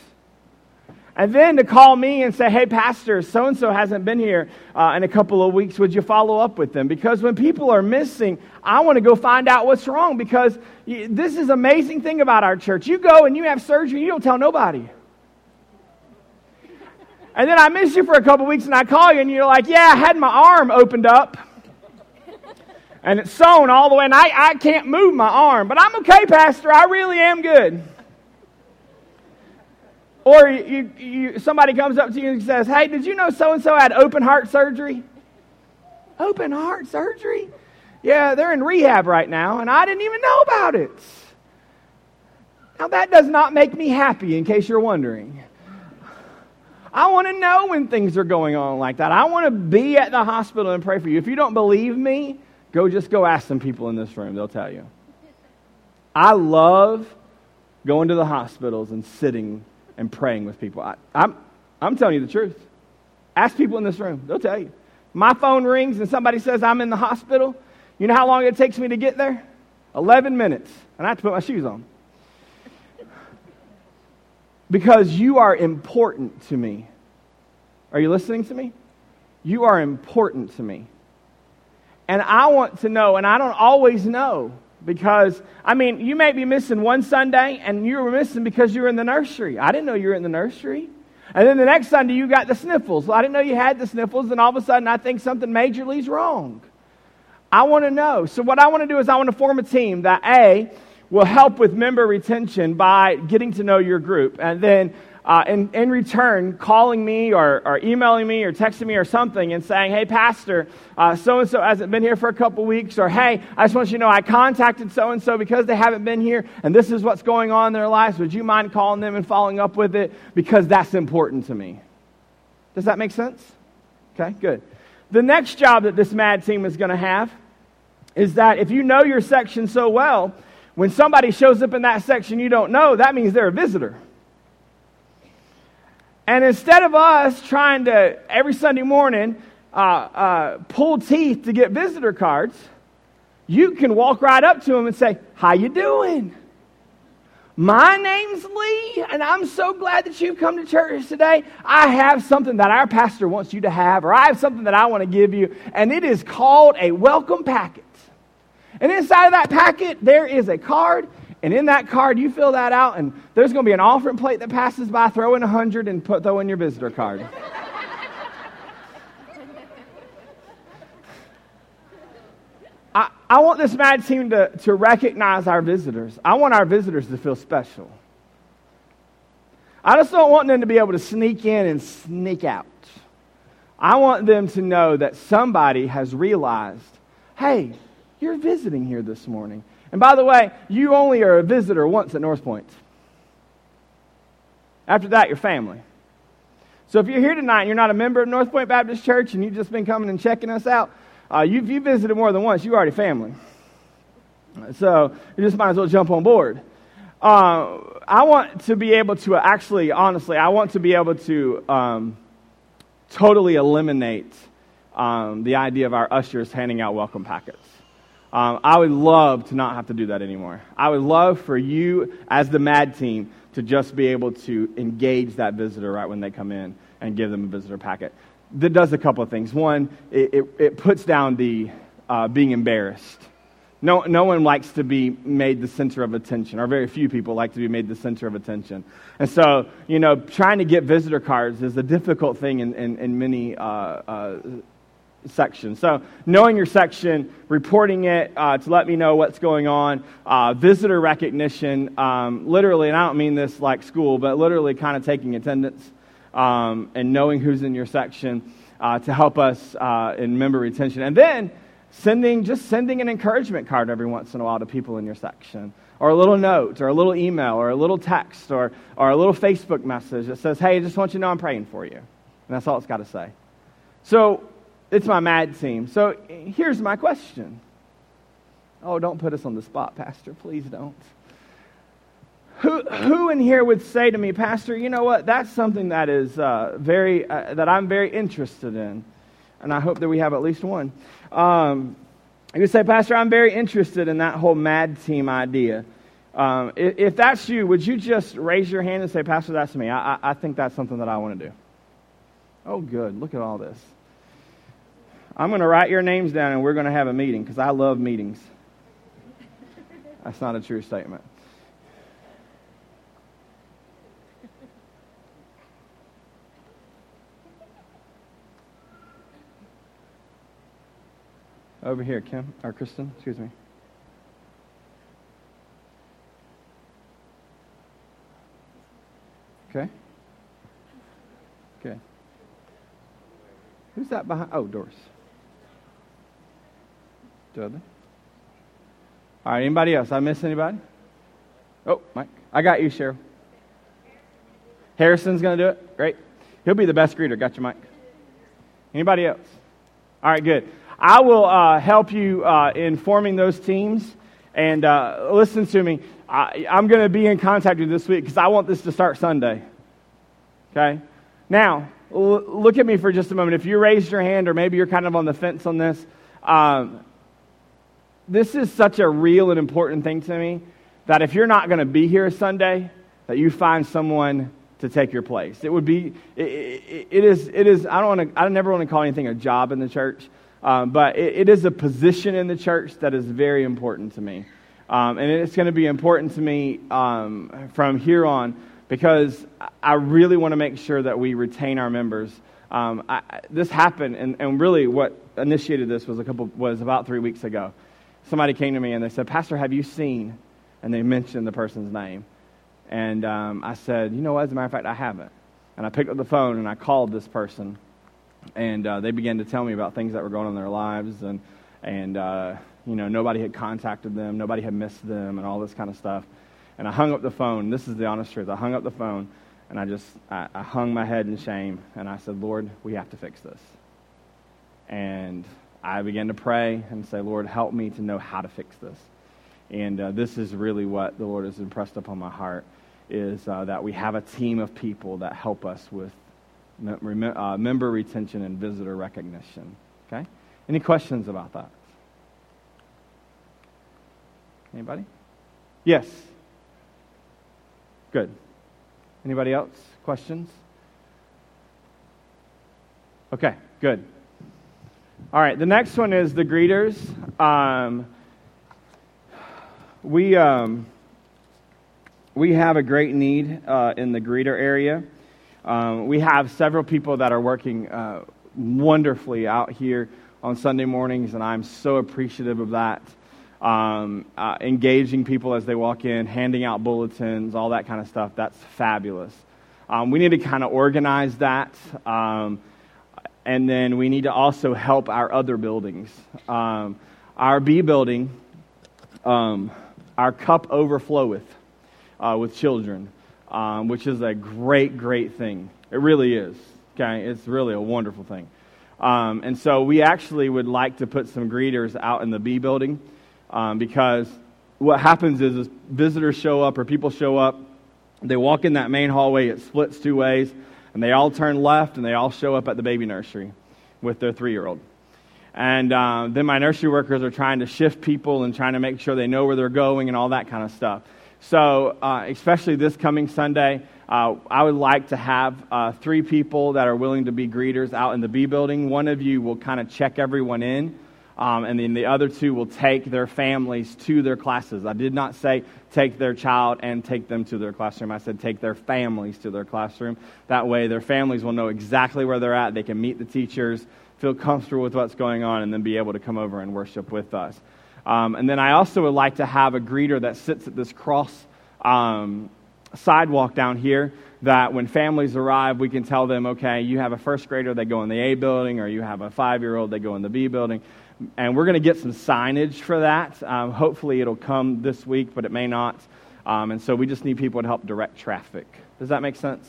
And then to call me and say, hey, Pastor, so and so hasn't been here uh, in a couple of weeks. Would you follow up with them? Because when people are missing, I want to go find out what's wrong because this is amazing thing about our church. You go and you have surgery, you don't tell nobody. And then I miss you for a couple of weeks and I call you and you're like, yeah, I had my arm opened up and it's sewn all the way and I, I can't move my arm. But I'm okay, Pastor. I really am good. Or you, you, somebody comes up to you and says, hey, did you know so and so had open heart surgery? Open heart surgery? Yeah, they're in rehab right now and I didn't even know about it. Now, that does not make me happy, in case you're wondering. I want to know when things are going on like that. I want to be at the hospital and pray for you. If you don't believe me, go just go ask some people in this room. They'll tell you. I love going to the hospitals and sitting and praying with people. I, I'm, I'm telling you the truth. Ask people in this room. They'll tell you. My phone rings and somebody says I'm in the hospital. You know how long it takes me to get there? 11 minutes. And I have to put my shoes on because you are important to me. Are you listening to me? You are important to me. And I want to know, and I don't always know because, I mean, you may be missing one Sunday and you were missing because you were in the nursery. I didn't know you were in the nursery. And then the next Sunday you got the sniffles. Well, I didn't know you had the sniffles, and all of a sudden I think something majorly is wrong. I want to know. So, what I want to do is I want to form a team that A, will help with member retention by getting to know your group. And then uh, in, in return, calling me or, or emailing me or texting me or something and saying, hey, Pastor, so and so hasn't been here for a couple weeks, or hey, I just want you to know I contacted so and so because they haven't been here and this is what's going on in their lives. Would you mind calling them and following up with it? Because that's important to me. Does that make sense? Okay, good. The next job that this MAD team is going to have is that if you know your section so well, when somebody shows up in that section you don't know, that means they're a visitor. And instead of us trying to, every Sunday morning, uh, uh, pull teeth to get visitor cards, you can walk right up to them and say, how you doing? My name's Lee, and I'm so glad that you've come to church today. I have something that our pastor wants you to have, or I have something that I want to give you, and it is called a welcome packet. And inside of that packet, there is a card. And in that card, you fill that out, and there's going to be an offering plate that passes by. Throw in a hundred and put, throw in your visitor card. I, I want this MAD team to, to recognize our visitors. I want our visitors to feel special. I just don't want them to be able to sneak in and sneak out. I want them to know that somebody has realized hey, you're visiting here this morning. And by the way, you only are a visitor once at North Point. After that, you're family. So if you're here tonight and you're not a member of North Point Baptist Church and you've just been coming and checking us out, uh, you, if you visited more than once, you're already family. So you just might as well jump on board. Uh, I want to be able to actually, honestly, I want to be able to um, totally eliminate um, the idea of our ushers handing out welcome packets. Um, I would love to not have to do that anymore. I would love for you, as the MAD team, to just be able to engage that visitor right when they come in and give them a visitor packet. That does a couple of things. One, it, it, it puts down the uh, being embarrassed. No, no one likes to be made the center of attention, or very few people like to be made the center of attention. And so, you know, trying to get visitor cards is a difficult thing in, in, in many uh, uh, section. So, knowing your section, reporting it uh, to let me know what's going on, uh, visitor recognition, um, literally, and I don't mean this like school, but literally kind of taking attendance um, and knowing who's in your section uh, to help us uh, in member retention. And then sending, just sending an encouragement card every once in a while to people in your section. Or a little note, or a little email, or a little text, or, or a little Facebook message that says, Hey, I just want you to know I'm praying for you. And that's all it's got to say. So, it's my mad team. So here's my question. Oh, don't put us on the spot, Pastor. Please don't. Who, who in here would say to me, Pastor, you know what? That's something that is uh, very, uh, that I'm very interested in. and I hope that we have at least one. Um, you say, Pastor, I'm very interested in that whole MAD team idea. Um, if, if, that's you, would you just raise your hand and say, Pastor, that's me? I, I, I think that's something that I want to do. Oh, good. Look at all this. I'm going to write your names down and we're going to have a meeting because I love meetings. That's not a true statement. Over here, Kim, or Kristen, excuse me. Okay. Okay. Who's that behind? Oh, Doris. All right, anybody else? I miss anybody? Oh, Mike. I got you, Cheryl. Harrison's going to do it? Great. He'll be the best greeter. Got you, Mike. Anybody else? All right, good. I will uh, help you uh, in forming those teams. And uh, listen to me. I, I'm going to be in contact with you this week because I want this to start Sunday. Okay? Now, l- look at me for just a moment. If you raised your hand, or maybe you're kind of on the fence on this, um, this is such a real and important thing to me that if you're not going to be here Sunday, that you find someone to take your place. It would be, it, it, it is, it is, I don't want to, I never want to call anything a job in the church, um, but it, it is a position in the church that is very important to me. Um, and it's going to be important to me um, from here on because I really want to make sure that we retain our members. Um, I, this happened, and, and really what initiated this was a couple was about three weeks ago. Somebody came to me and they said, "Pastor, have you seen?" And they mentioned the person's name, and um, I said, "You know what? As a matter of fact, I haven't." And I picked up the phone and I called this person, and uh, they began to tell me about things that were going on in their lives, and and uh, you know nobody had contacted them, nobody had missed them, and all this kind of stuff. And I hung up the phone. This is the honest truth. I hung up the phone, and I just I, I hung my head in shame, and I said, "Lord, we have to fix this." And I began to pray and say, "Lord, help me to know how to fix this." And uh, this is really what the Lord has impressed upon my heart is uh, that we have a team of people that help us with uh, member retention and visitor recognition. Okay? Any questions about that? Anybody? Yes. Good. Anybody else? Questions? Okay, good. All right, the next one is the greeters. Um, we, um, we have a great need uh, in the greeter area. Um, we have several people that are working uh, wonderfully out here on Sunday mornings, and I'm so appreciative of that. Um, uh, engaging people as they walk in, handing out bulletins, all that kind of stuff. That's fabulous. Um, we need to kind of organize that. And then we need to also help our other buildings. Um, our B building, um, our cup overfloweth uh, with children um, which is a great, great thing. It really is. Okay, it's really a wonderful thing. Um, and so we actually would like to put some greeters out in the B building um, because what happens is, is visitors show up or people show up, they walk in that main hallway, it splits two ways, and they all turn left and they all show up at the baby nursery with their three year old. And uh, then my nursery workers are trying to shift people and trying to make sure they know where they're going and all that kind of stuff. So, uh, especially this coming Sunday, uh, I would like to have uh, three people that are willing to be greeters out in the B building. One of you will kind of check everyone in, um, and then the other two will take their families to their classes. I did not say take their child and take them to their classroom. I said take their families to their classroom. That way, their families will know exactly where they're at. They can meet the teachers, feel comfortable with what's going on, and then be able to come over and worship with us. Um, and then I also would like to have a greeter that sits at this cross um, sidewalk down here that when families arrive, we can tell them, okay, you have a first grader, they go in the A building, or you have a five year old, they go in the B building. And we're going to get some signage for that. Um, hopefully, it'll come this week, but it may not. Um, and so we just need people to help direct traffic. Does that make sense?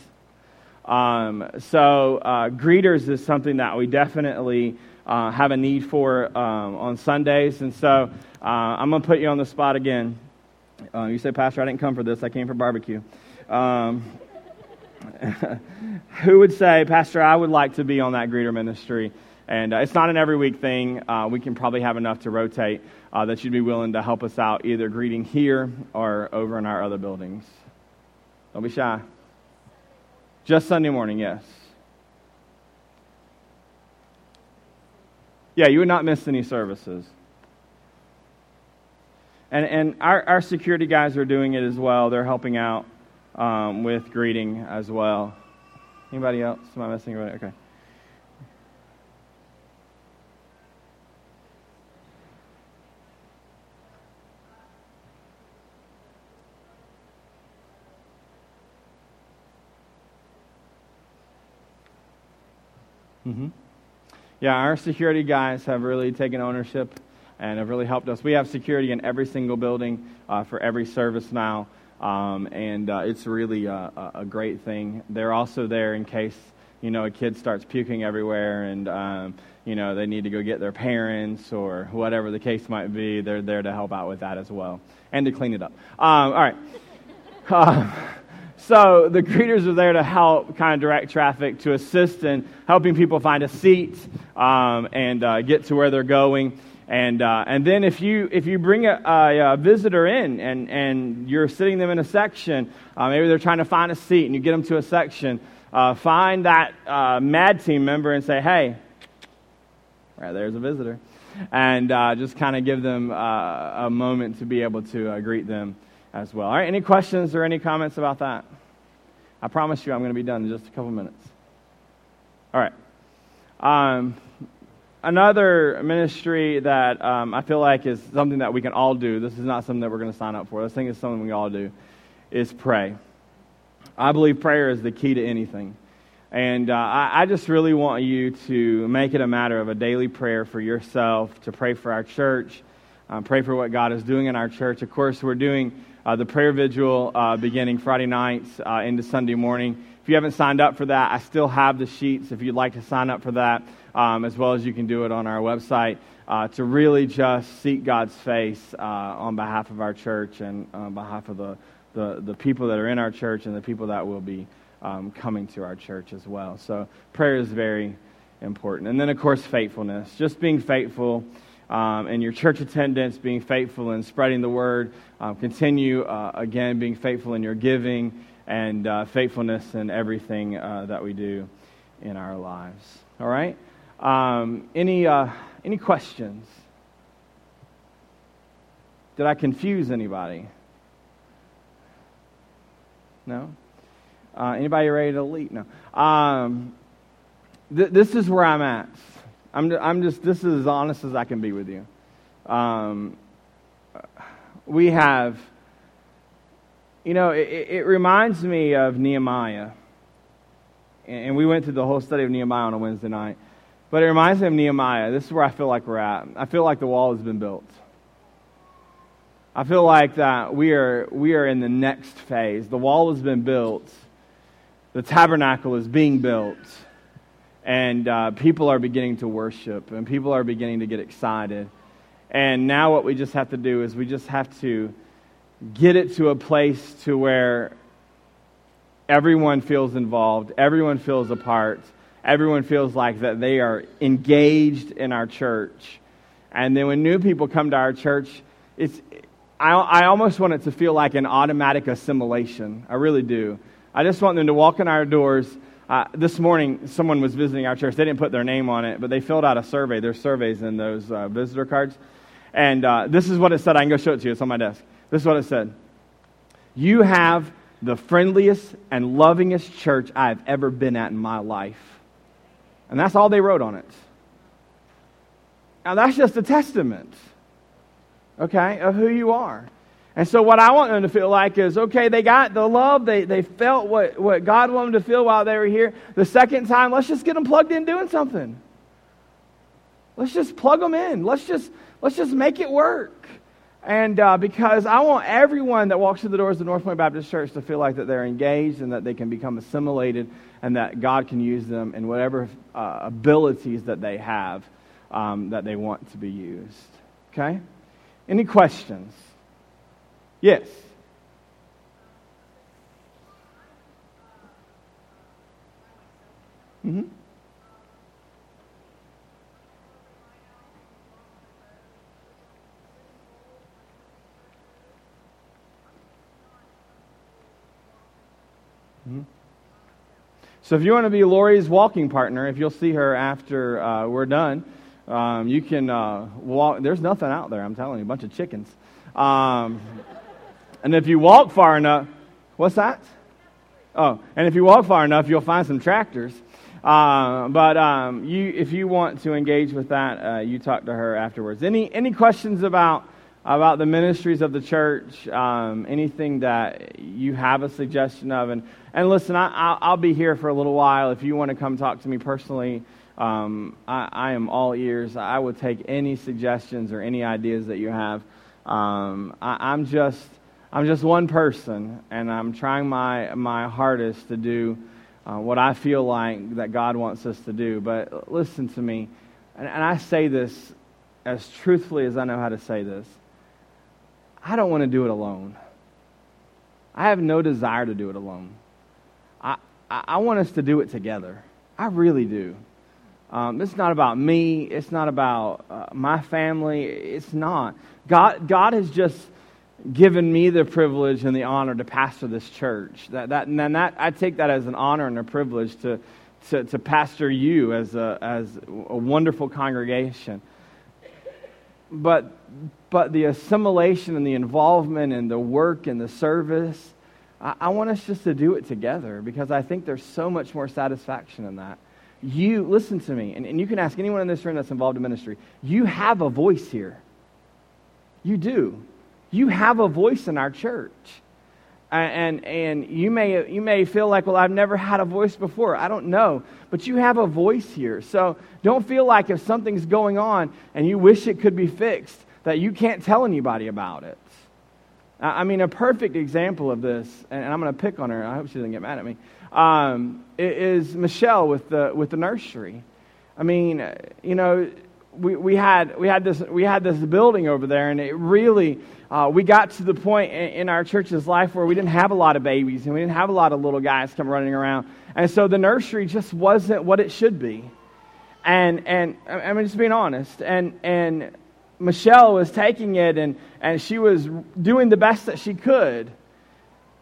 Um, so, uh, greeters is something that we definitely uh, have a need for um, on Sundays. And so uh, I'm going to put you on the spot again. Uh, you say, Pastor, I didn't come for this, I came for barbecue. Um, who would say, Pastor, I would like to be on that greeter ministry? And uh, it's not an every week thing. Uh, we can probably have enough to rotate uh, that you'd be willing to help us out either greeting here or over in our other buildings. Don't be shy. Just Sunday morning, yes. Yeah, you would not miss any services. And, and our, our security guys are doing it as well. They're helping out um, with greeting as well. Anybody else? Am I missing anybody? Okay. Mm-hmm. Yeah, our security guys have really taken ownership and have really helped us. We have security in every single building uh, for every service now, um, and uh, it's really a, a, great thing. They're also there in case you know a kid starts puking everywhere and um, you know they need to go get their parents or whatever the case might be. They're there to help out with that as well and to clean it up. Um, all right. Uh, so the greeters are there to help kind of direct traffic, to assist in helping people find a seat um, and uh, get to where they're going. And, uh, and then if you, if you bring a, a, a, visitor in and, and you're sitting them in a section, uh, maybe they're trying to find a seat and you get them to a section, uh, find that uh, MAD team member and say, hey, right there's a visitor. And uh, just kind of give them a moment to be able to greet them as well. All right, any questions or any comments about that? I promise you I'm going to be done in just a couple minutes. All right. Um, another ministry that um, I feel like is something that we can all do. This is not something that we're going to sign up for. This thing is something we all do. Is pray. I believe prayer is the key to anything. And uh, I, I, just really want you to make it a matter of a daily prayer for yourself, to pray for our church, um, pray for what God is doing in our church. Of course, we're doing uh, the prayer vigil uh, beginning Friday nights uh, into Sunday morning. If you haven't signed up for that, I still have the sheets if you'd like to sign up for that, um, as well as you can do it on our website uh, to really just seek God's face uh, on behalf of our church and on behalf of the, the, the, people that are in our church and the people that will be um, coming to our church as well. So prayer is very important. And then, of course, faithfulness. Just being faithful um, and your church attendance, being faithful in spreading the word. Um, continue, uh, again, being faithful in your giving and uh, faithfulness in everything uh, that we do in our lives. All right? Um, any, uh, any questions? Did I confuse anybody? No? Uh, anybody ready to leap? No. Um, th- this is where I'm at. I'm, I'm just, this is as honest as I can be with you. Um, we have, you know, it, it, reminds me of Nehemiah. And we went through the whole study of Nehemiah on a Wednesday night. But it reminds me of Nehemiah. This is where I feel like we're at. I feel like the wall has been built. I feel like that we are, we are in the next phase. The wall has been built. The tabernacle is being built and uh, people are beginning to worship and people are beginning to get excited. And now what we just have to do is we just have to get it to a place to where everyone feels involved, everyone feels a part, everyone feels like that they are engaged in our church. And then when new people come to our church, it's I, I almost want it to feel like an automatic assimilation. I really do. I just want them to walk in our doors uh, this morning, someone was visiting our church. They didn't put their name on it, but they filled out a survey. There's surveys in those uh, visitor cards. And uh, this is what it said. I can go show it to you. It's on my desk. This is what it said You have the friendliest and lovingest church I've ever been at in my life. And that's all they wrote on it. Now, that's just a testament, okay, of who you are. And so, what I want them to feel like is okay, they got the love, they, they felt what, what God wanted them to feel while they were here. The second time, let's just get them plugged in doing something. Let's just plug them in. Let's just, let's just make it work. And uh, because I want everyone that walks through the doors of the North Point Baptist Church to feel like that they're engaged and that they can become assimilated and that God can use them in whatever uh, abilities that they have um, that they want to be used. Okay? Any questions? Yes. Mm-hmm. mm-hmm. So if you want to be Lori's walking partner, if you'll see her after uh, we're done, um, you can uh, walk. There's nothing out there, I'm telling you, a bunch of chickens. Um, and if you walk far enough, what's that? Oh, and if you walk far enough, you'll find some tractors. Uh, but um, you, if you want to engage with that, uh, you talk to her afterwards. Any any questions about about the ministries of the church? Um, anything that you have a suggestion of? And and listen, I, I'll be here for a little while. If you want to come talk to me personally, um, I, I, am all ears. I would take any suggestions or any ideas that you have. Um, I, I'm just I'm just one person, and I'm trying my my hardest to do uh, what I feel like that God wants us to do. But listen to me, and, and I say this as truthfully as I know how to say this. I don't want to do it alone. I have no desire to do it alone. I, I, I want us to do it together. I really do. Um, it's not about me. It's not about uh, my family. It's not. God, God has just given me the privilege and the honor to pastor this church. That, that, and that, I take that as an honor and a privilege to, to, to pastor you as a, as a wonderful congregation. But, but the assimilation and the involvement and the work and the service, I, I want us just to do it together because I think there's so much more satisfaction in that. You, listen to me, and, and you can ask anyone in this room that's involved in ministry. You have a voice here. You do. You have a voice in our church. And, and you, may, you may feel like, well, I've never had a voice before. I don't know. But you have a voice here. So don't feel like if something's going on and you wish it could be fixed, that you can't tell anybody about it. I mean, a perfect example of this, and I'm going to pick on her. I hope she doesn't get mad at me. Um, is Michelle with the with the nursery. I mean, you know, we, we had we had this we had this building over there, and it really uh, we got to the point in, in, our church's life where we didn't have a lot of babies and we didn't have a lot of little guys come running around. And so the nursery just wasn't what it should be. And, and I'm just being honest. And, and Michelle was taking it and, and she was doing the best that she could.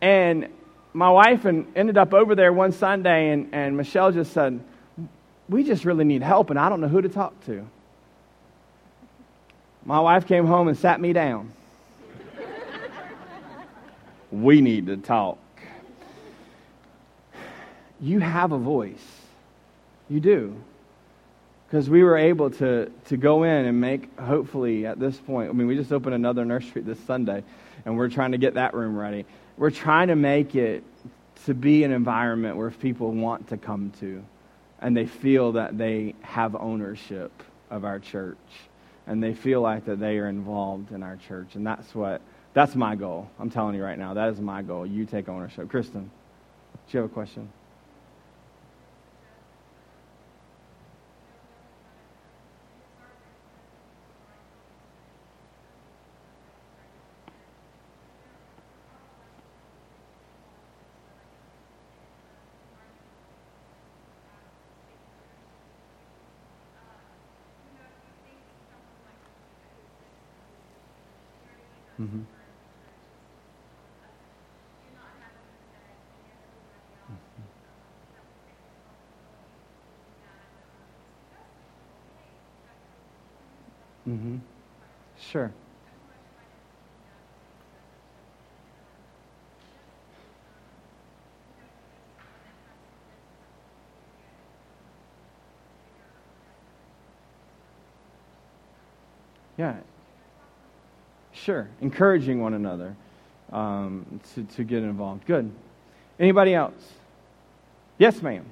And my wife and ended up over there one Sunday, and, and Michelle just said, We just really need help, and I don't know who to talk to. My wife came home and sat me down we need to talk. You have a voice. You do. Because we were able to, to go in and make, hopefully, at this point, I mean, we just opened another nursery this Sunday, and we're trying to get that room ready. We're trying to make it to be an environment where people want to come to, and they feel that they have ownership of our church, and they feel like that they are involved in our church, and that's what that's my goal. I'm telling you right now. That is my goal. You take ownership. Kristen, do you have a question? Mm-hmm. Mm-hmm. Sure. Yeah. Sure. Encouraging one another um, to, to get involved. Good. Anybody else? Yes, ma'am.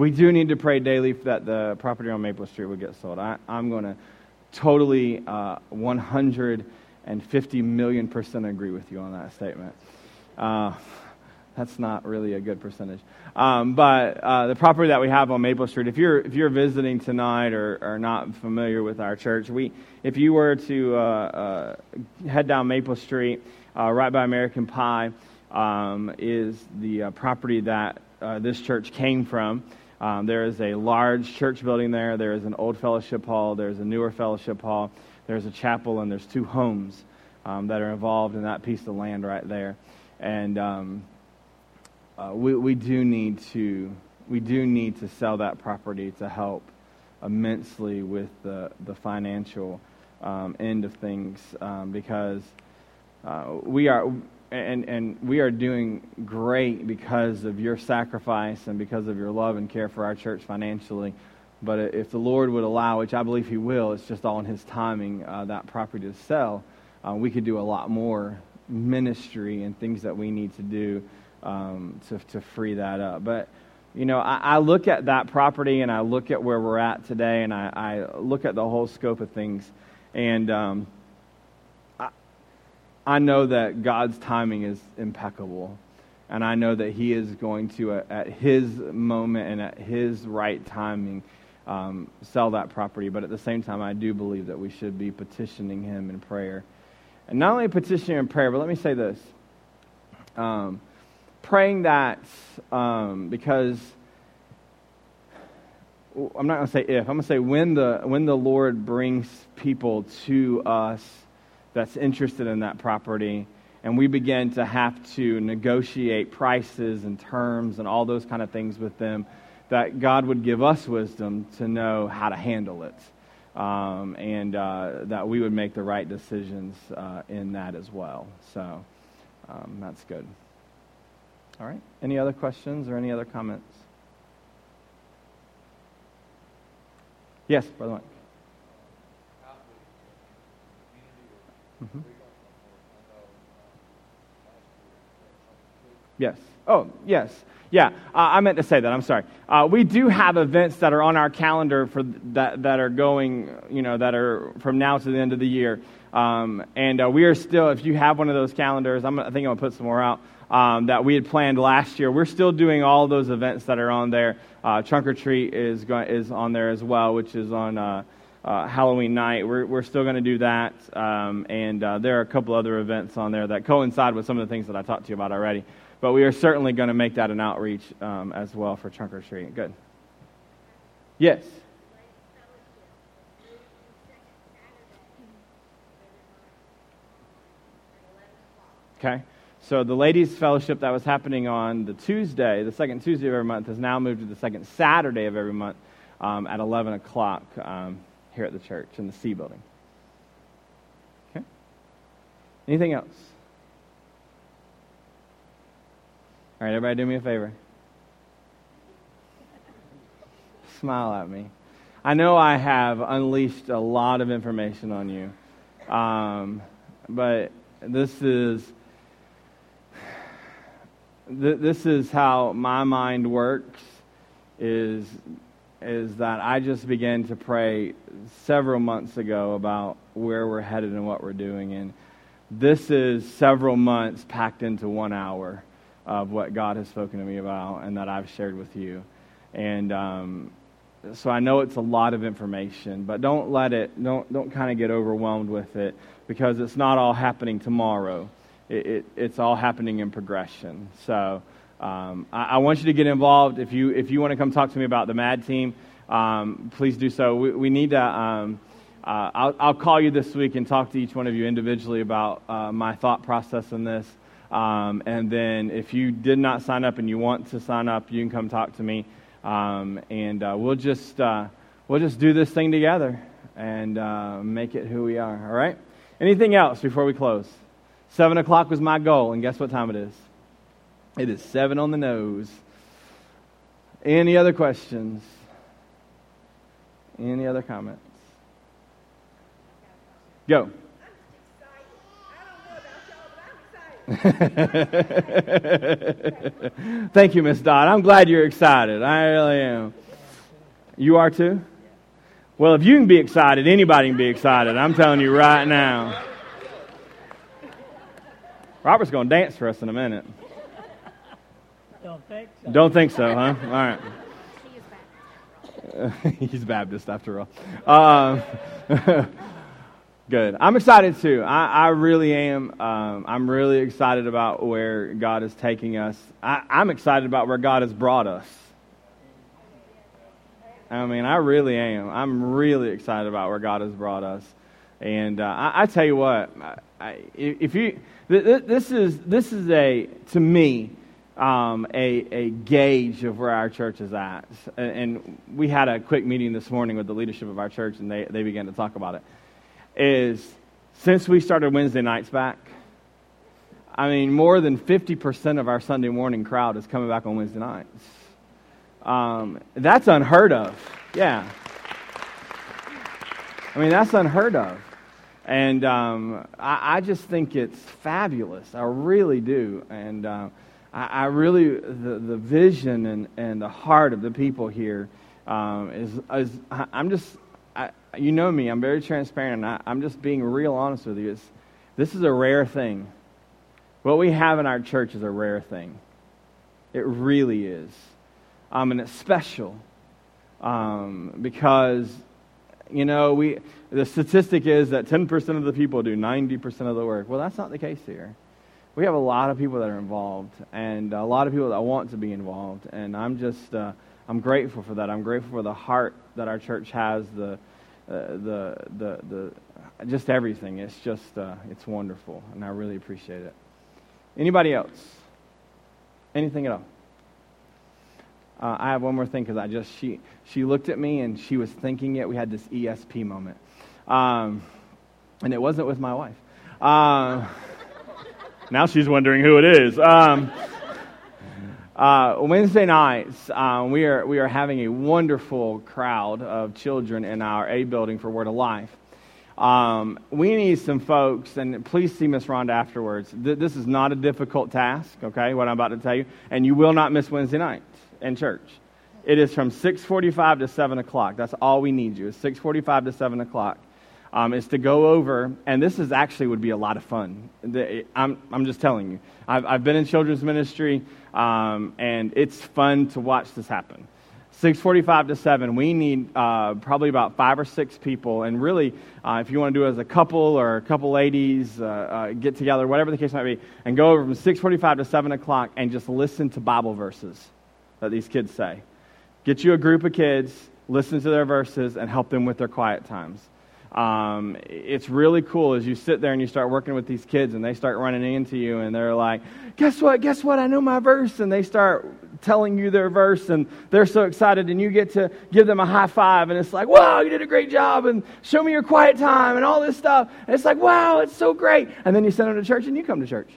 We do need to pray daily that the property on Maple Street would get sold. I, am going to totally uh, 150 million percent agree with you on that statement. Uh, that's not really a good percentage. Um, but uh, the property that we have on Maple Street, if you're, if you're visiting tonight or, or not familiar with our church, we, if you were to uh, uh, head down Maple Street, uh, right by American Pie, um, is the property that this church came from. Um, there is a large church building there. There is an old fellowship hall. There's a newer fellowship hall. There's a chapel, and there's two homes um, that are involved in that piece of land right there. And um, uh, we, we do need to we do need to sell that property to help immensely with the, the financial um, end of things um, because uh, we are and, and we are doing great because of your sacrifice and because of your love and care for our church financially. But if the Lord would allow, which I believe He will, it's just all in His timing, uh, that property to sell, uh, we could do a lot more ministry and things that we need to do um, to, to free that up. But, you know, I, I, look at that property and I look at where we're at today and I, I look at the whole scope of things. And um, I know that God's timing is impeccable. And I know that He is going to, uh, at His moment and at His right timing, um, sell that property. But at the same time, I do believe that we should be petitioning Him in prayer. And not only petitioning in prayer, but let me say this. Um, praying that um, because I'm not going to say if, I'm going to say when the, when the Lord brings people to us that's interested in that property, and we begin to have to negotiate prices and terms and all those kind of things with them, that God would give us wisdom to know how to handle it. Um, and uh, that we would make the right decisions uh, in that as well. So um, that's good. All right. Any other questions or any other comments? Yes, Brother Mike. Mm-hmm. Yes. Oh, yes. Yeah, uh, I meant to say that. I'm sorry. Uh, we do have events that are on our calendar for that that are going, you know, that are from now to the end of the year. Um, and uh, we are still, if you have one of those calendars, I'm, I think I'm gonna put some more out um, that we had planned last year. We're still doing all those events that are on there. Uh, Trunk or Treat is, is on there as well, which is on uh, Halloween night. We're, we're still going to do that. Um, and uh, there are a couple other events on there that coincide with some of the things that I talked to you about already. But we are certainly going to make that an outreach um, as well for Trunk or Treat. Good. Yes. Okay. So the ladies' fellowship that was happening on the Tuesday, the second Tuesday of every month, has now moved to the second Saturday of every month um, at 11 o'clock um, here at the church in the C building. Okay? Anything else? All right, everybody do me a favor. Smile at me. I know I have unleashed a lot of information on you, um, but this is th- this is how my mind works is is that I just began to pray several months ago about where we're headed and what we're doing and this is several months packed into one hour of what God has spoken to me about and that I've shared with you. And um, so I know it's a lot of information, but don't let it, don't, don't kind of get overwhelmed with it because it's not all happening tomorrow it, it, it's all happening in progression. So um, I, I, want you to get involved. If you, if you want to come talk to me about the MAD team, um, please do so. We, we need to. Um, uh, I'll, I'll, call you this week and talk to each one of you individually about uh, my thought process in this. Um, and then if you did not sign up and you want to sign up, you can come talk to me. Um, and uh, we'll, just, uh, we'll just do this thing together and uh, make it who we are. All right? Anything else before we close? Seven o'clock was my goal, and guess what time it is? It is seven on the nose. Any other questions? Any other comments? Go. Thank you, Miss Dodd. I'm glad you're excited. I really am. You are too? Well, if you can be excited, anybody can be excited. I'm telling you right now. Robert's going to dance for us in a minute. Don't think so. Don't think so, huh? All right. He's Baptist after all. Uh, good. I'm excited too. I, I really am. Um, I'm really excited about where God is taking us. I, I'm excited about where God has brought us. I mean, I really am. I'm really excited about where God has brought us. And uh, I, I, tell you what, I, if you, this is, this is a, to me, um, a, a gauge of where our church is at. And we had a quick meeting this morning with the leadership of our church, and they, they began to talk about it. Is since we started Wednesday nights back, I mean, more than 50% of our Sunday morning crowd is coming back on Wednesday nights. Um, that's unheard of. Yeah. I mean, that's unheard of. And um, I, I, just think it's fabulous. I really do. And uh, I, I, really, the, the vision and, and the heart of the people here um, is, is, I'm just, I, you know me, I'm very transparent, and I, I'm just being real honest with you. It's, this is a rare thing. What we have in our church is a rare thing. It really is. Um, and it's special um, because, you know, we, the statistic is that 10% of the people do 90% of the work. Well, that's not the case here. We have a lot of people that are involved and a lot of people that want to be involved. And I'm just, uh, I'm grateful for that. I'm grateful for the heart that our church has, the, uh, the, the, the, just everything. It's just, uh, it's wonderful. And I really appreciate it. Anybody else? Anything at all? Uh, I have one more thing because I just she she looked at me and she was thinking it. We had this ESP moment, um, and it wasn't with my wife. Uh, now she's wondering who it is. Um, uh, Wednesday nights, uh, we are we are having a wonderful crowd of children in our A building for Word of Life. Um, we need some folks, and please see Miss Rhonda afterwards. Th- this is not a difficult task, okay, what I'm about to tell you, and you will not miss Wednesday night in church. It is from 6.45 to 7 o'clock. That's all we need you, is 6.45 to 7 o'clock. Um, is to go over, and this is actually would be a lot of fun. I'm, I'm just telling you. I've, I've been in children's ministry, um, and it's fun to watch this happen. 6.45 to 7 we need uh, probably about five or six people and really uh, if you want to do it as a couple or a couple ladies uh, uh get together whatever the case might be and go over from 6.45 to 7 o'clock and just listen to bible verses that these kids say get you a group of kids listen to their verses and help them with their quiet times um, it's really cool as you sit there and you start working with these kids and they start running into you and they're like, guess what? Guess what? I know my verse. And they start telling you their verse and they're so excited and you get to give them a high five and it's like, wow, you did a great job and show me your quiet time and all this stuff. And it's like, wow, it's so great. And then you send them to church and you come to church.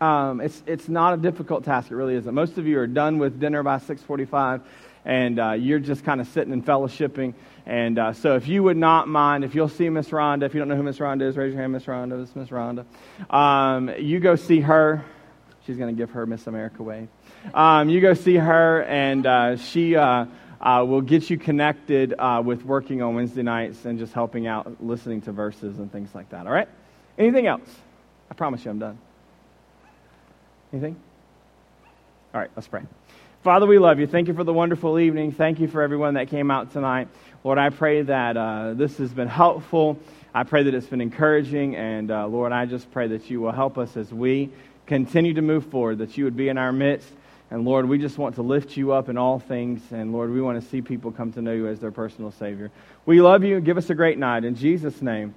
Um, it's, it's not a difficult task. It really isn't. Most of you are done with dinner by 645 and uh, you're just kind of sitting and fellowshipping. And uh, so, if you would not mind, if you'll see Miss Rhonda, if you don't know who Miss Rhonda is, raise your hand, Miss Rhonda. Miss Rhonda. Um, you go see her. She's going to give her Miss America wave. Um, you go see her, and uh, she uh, uh, will get you connected uh, with working on Wednesday nights and just helping out, listening to verses and things like that. All right? Anything else? I promise you I'm done. Anything? All right, let's pray. Father, we love you. Thank you for the wonderful evening. Thank you for everyone that came out tonight. Lord, I pray that uh, this has been helpful. I pray that it's been encouraging. And uh, Lord, I just pray that you will help us as we continue to move forward, that you would be in our midst. And Lord, we just want to lift you up in all things. And Lord, we want to see people come to know you as their personal Savior. We love you. Give us a great night. In Jesus' name,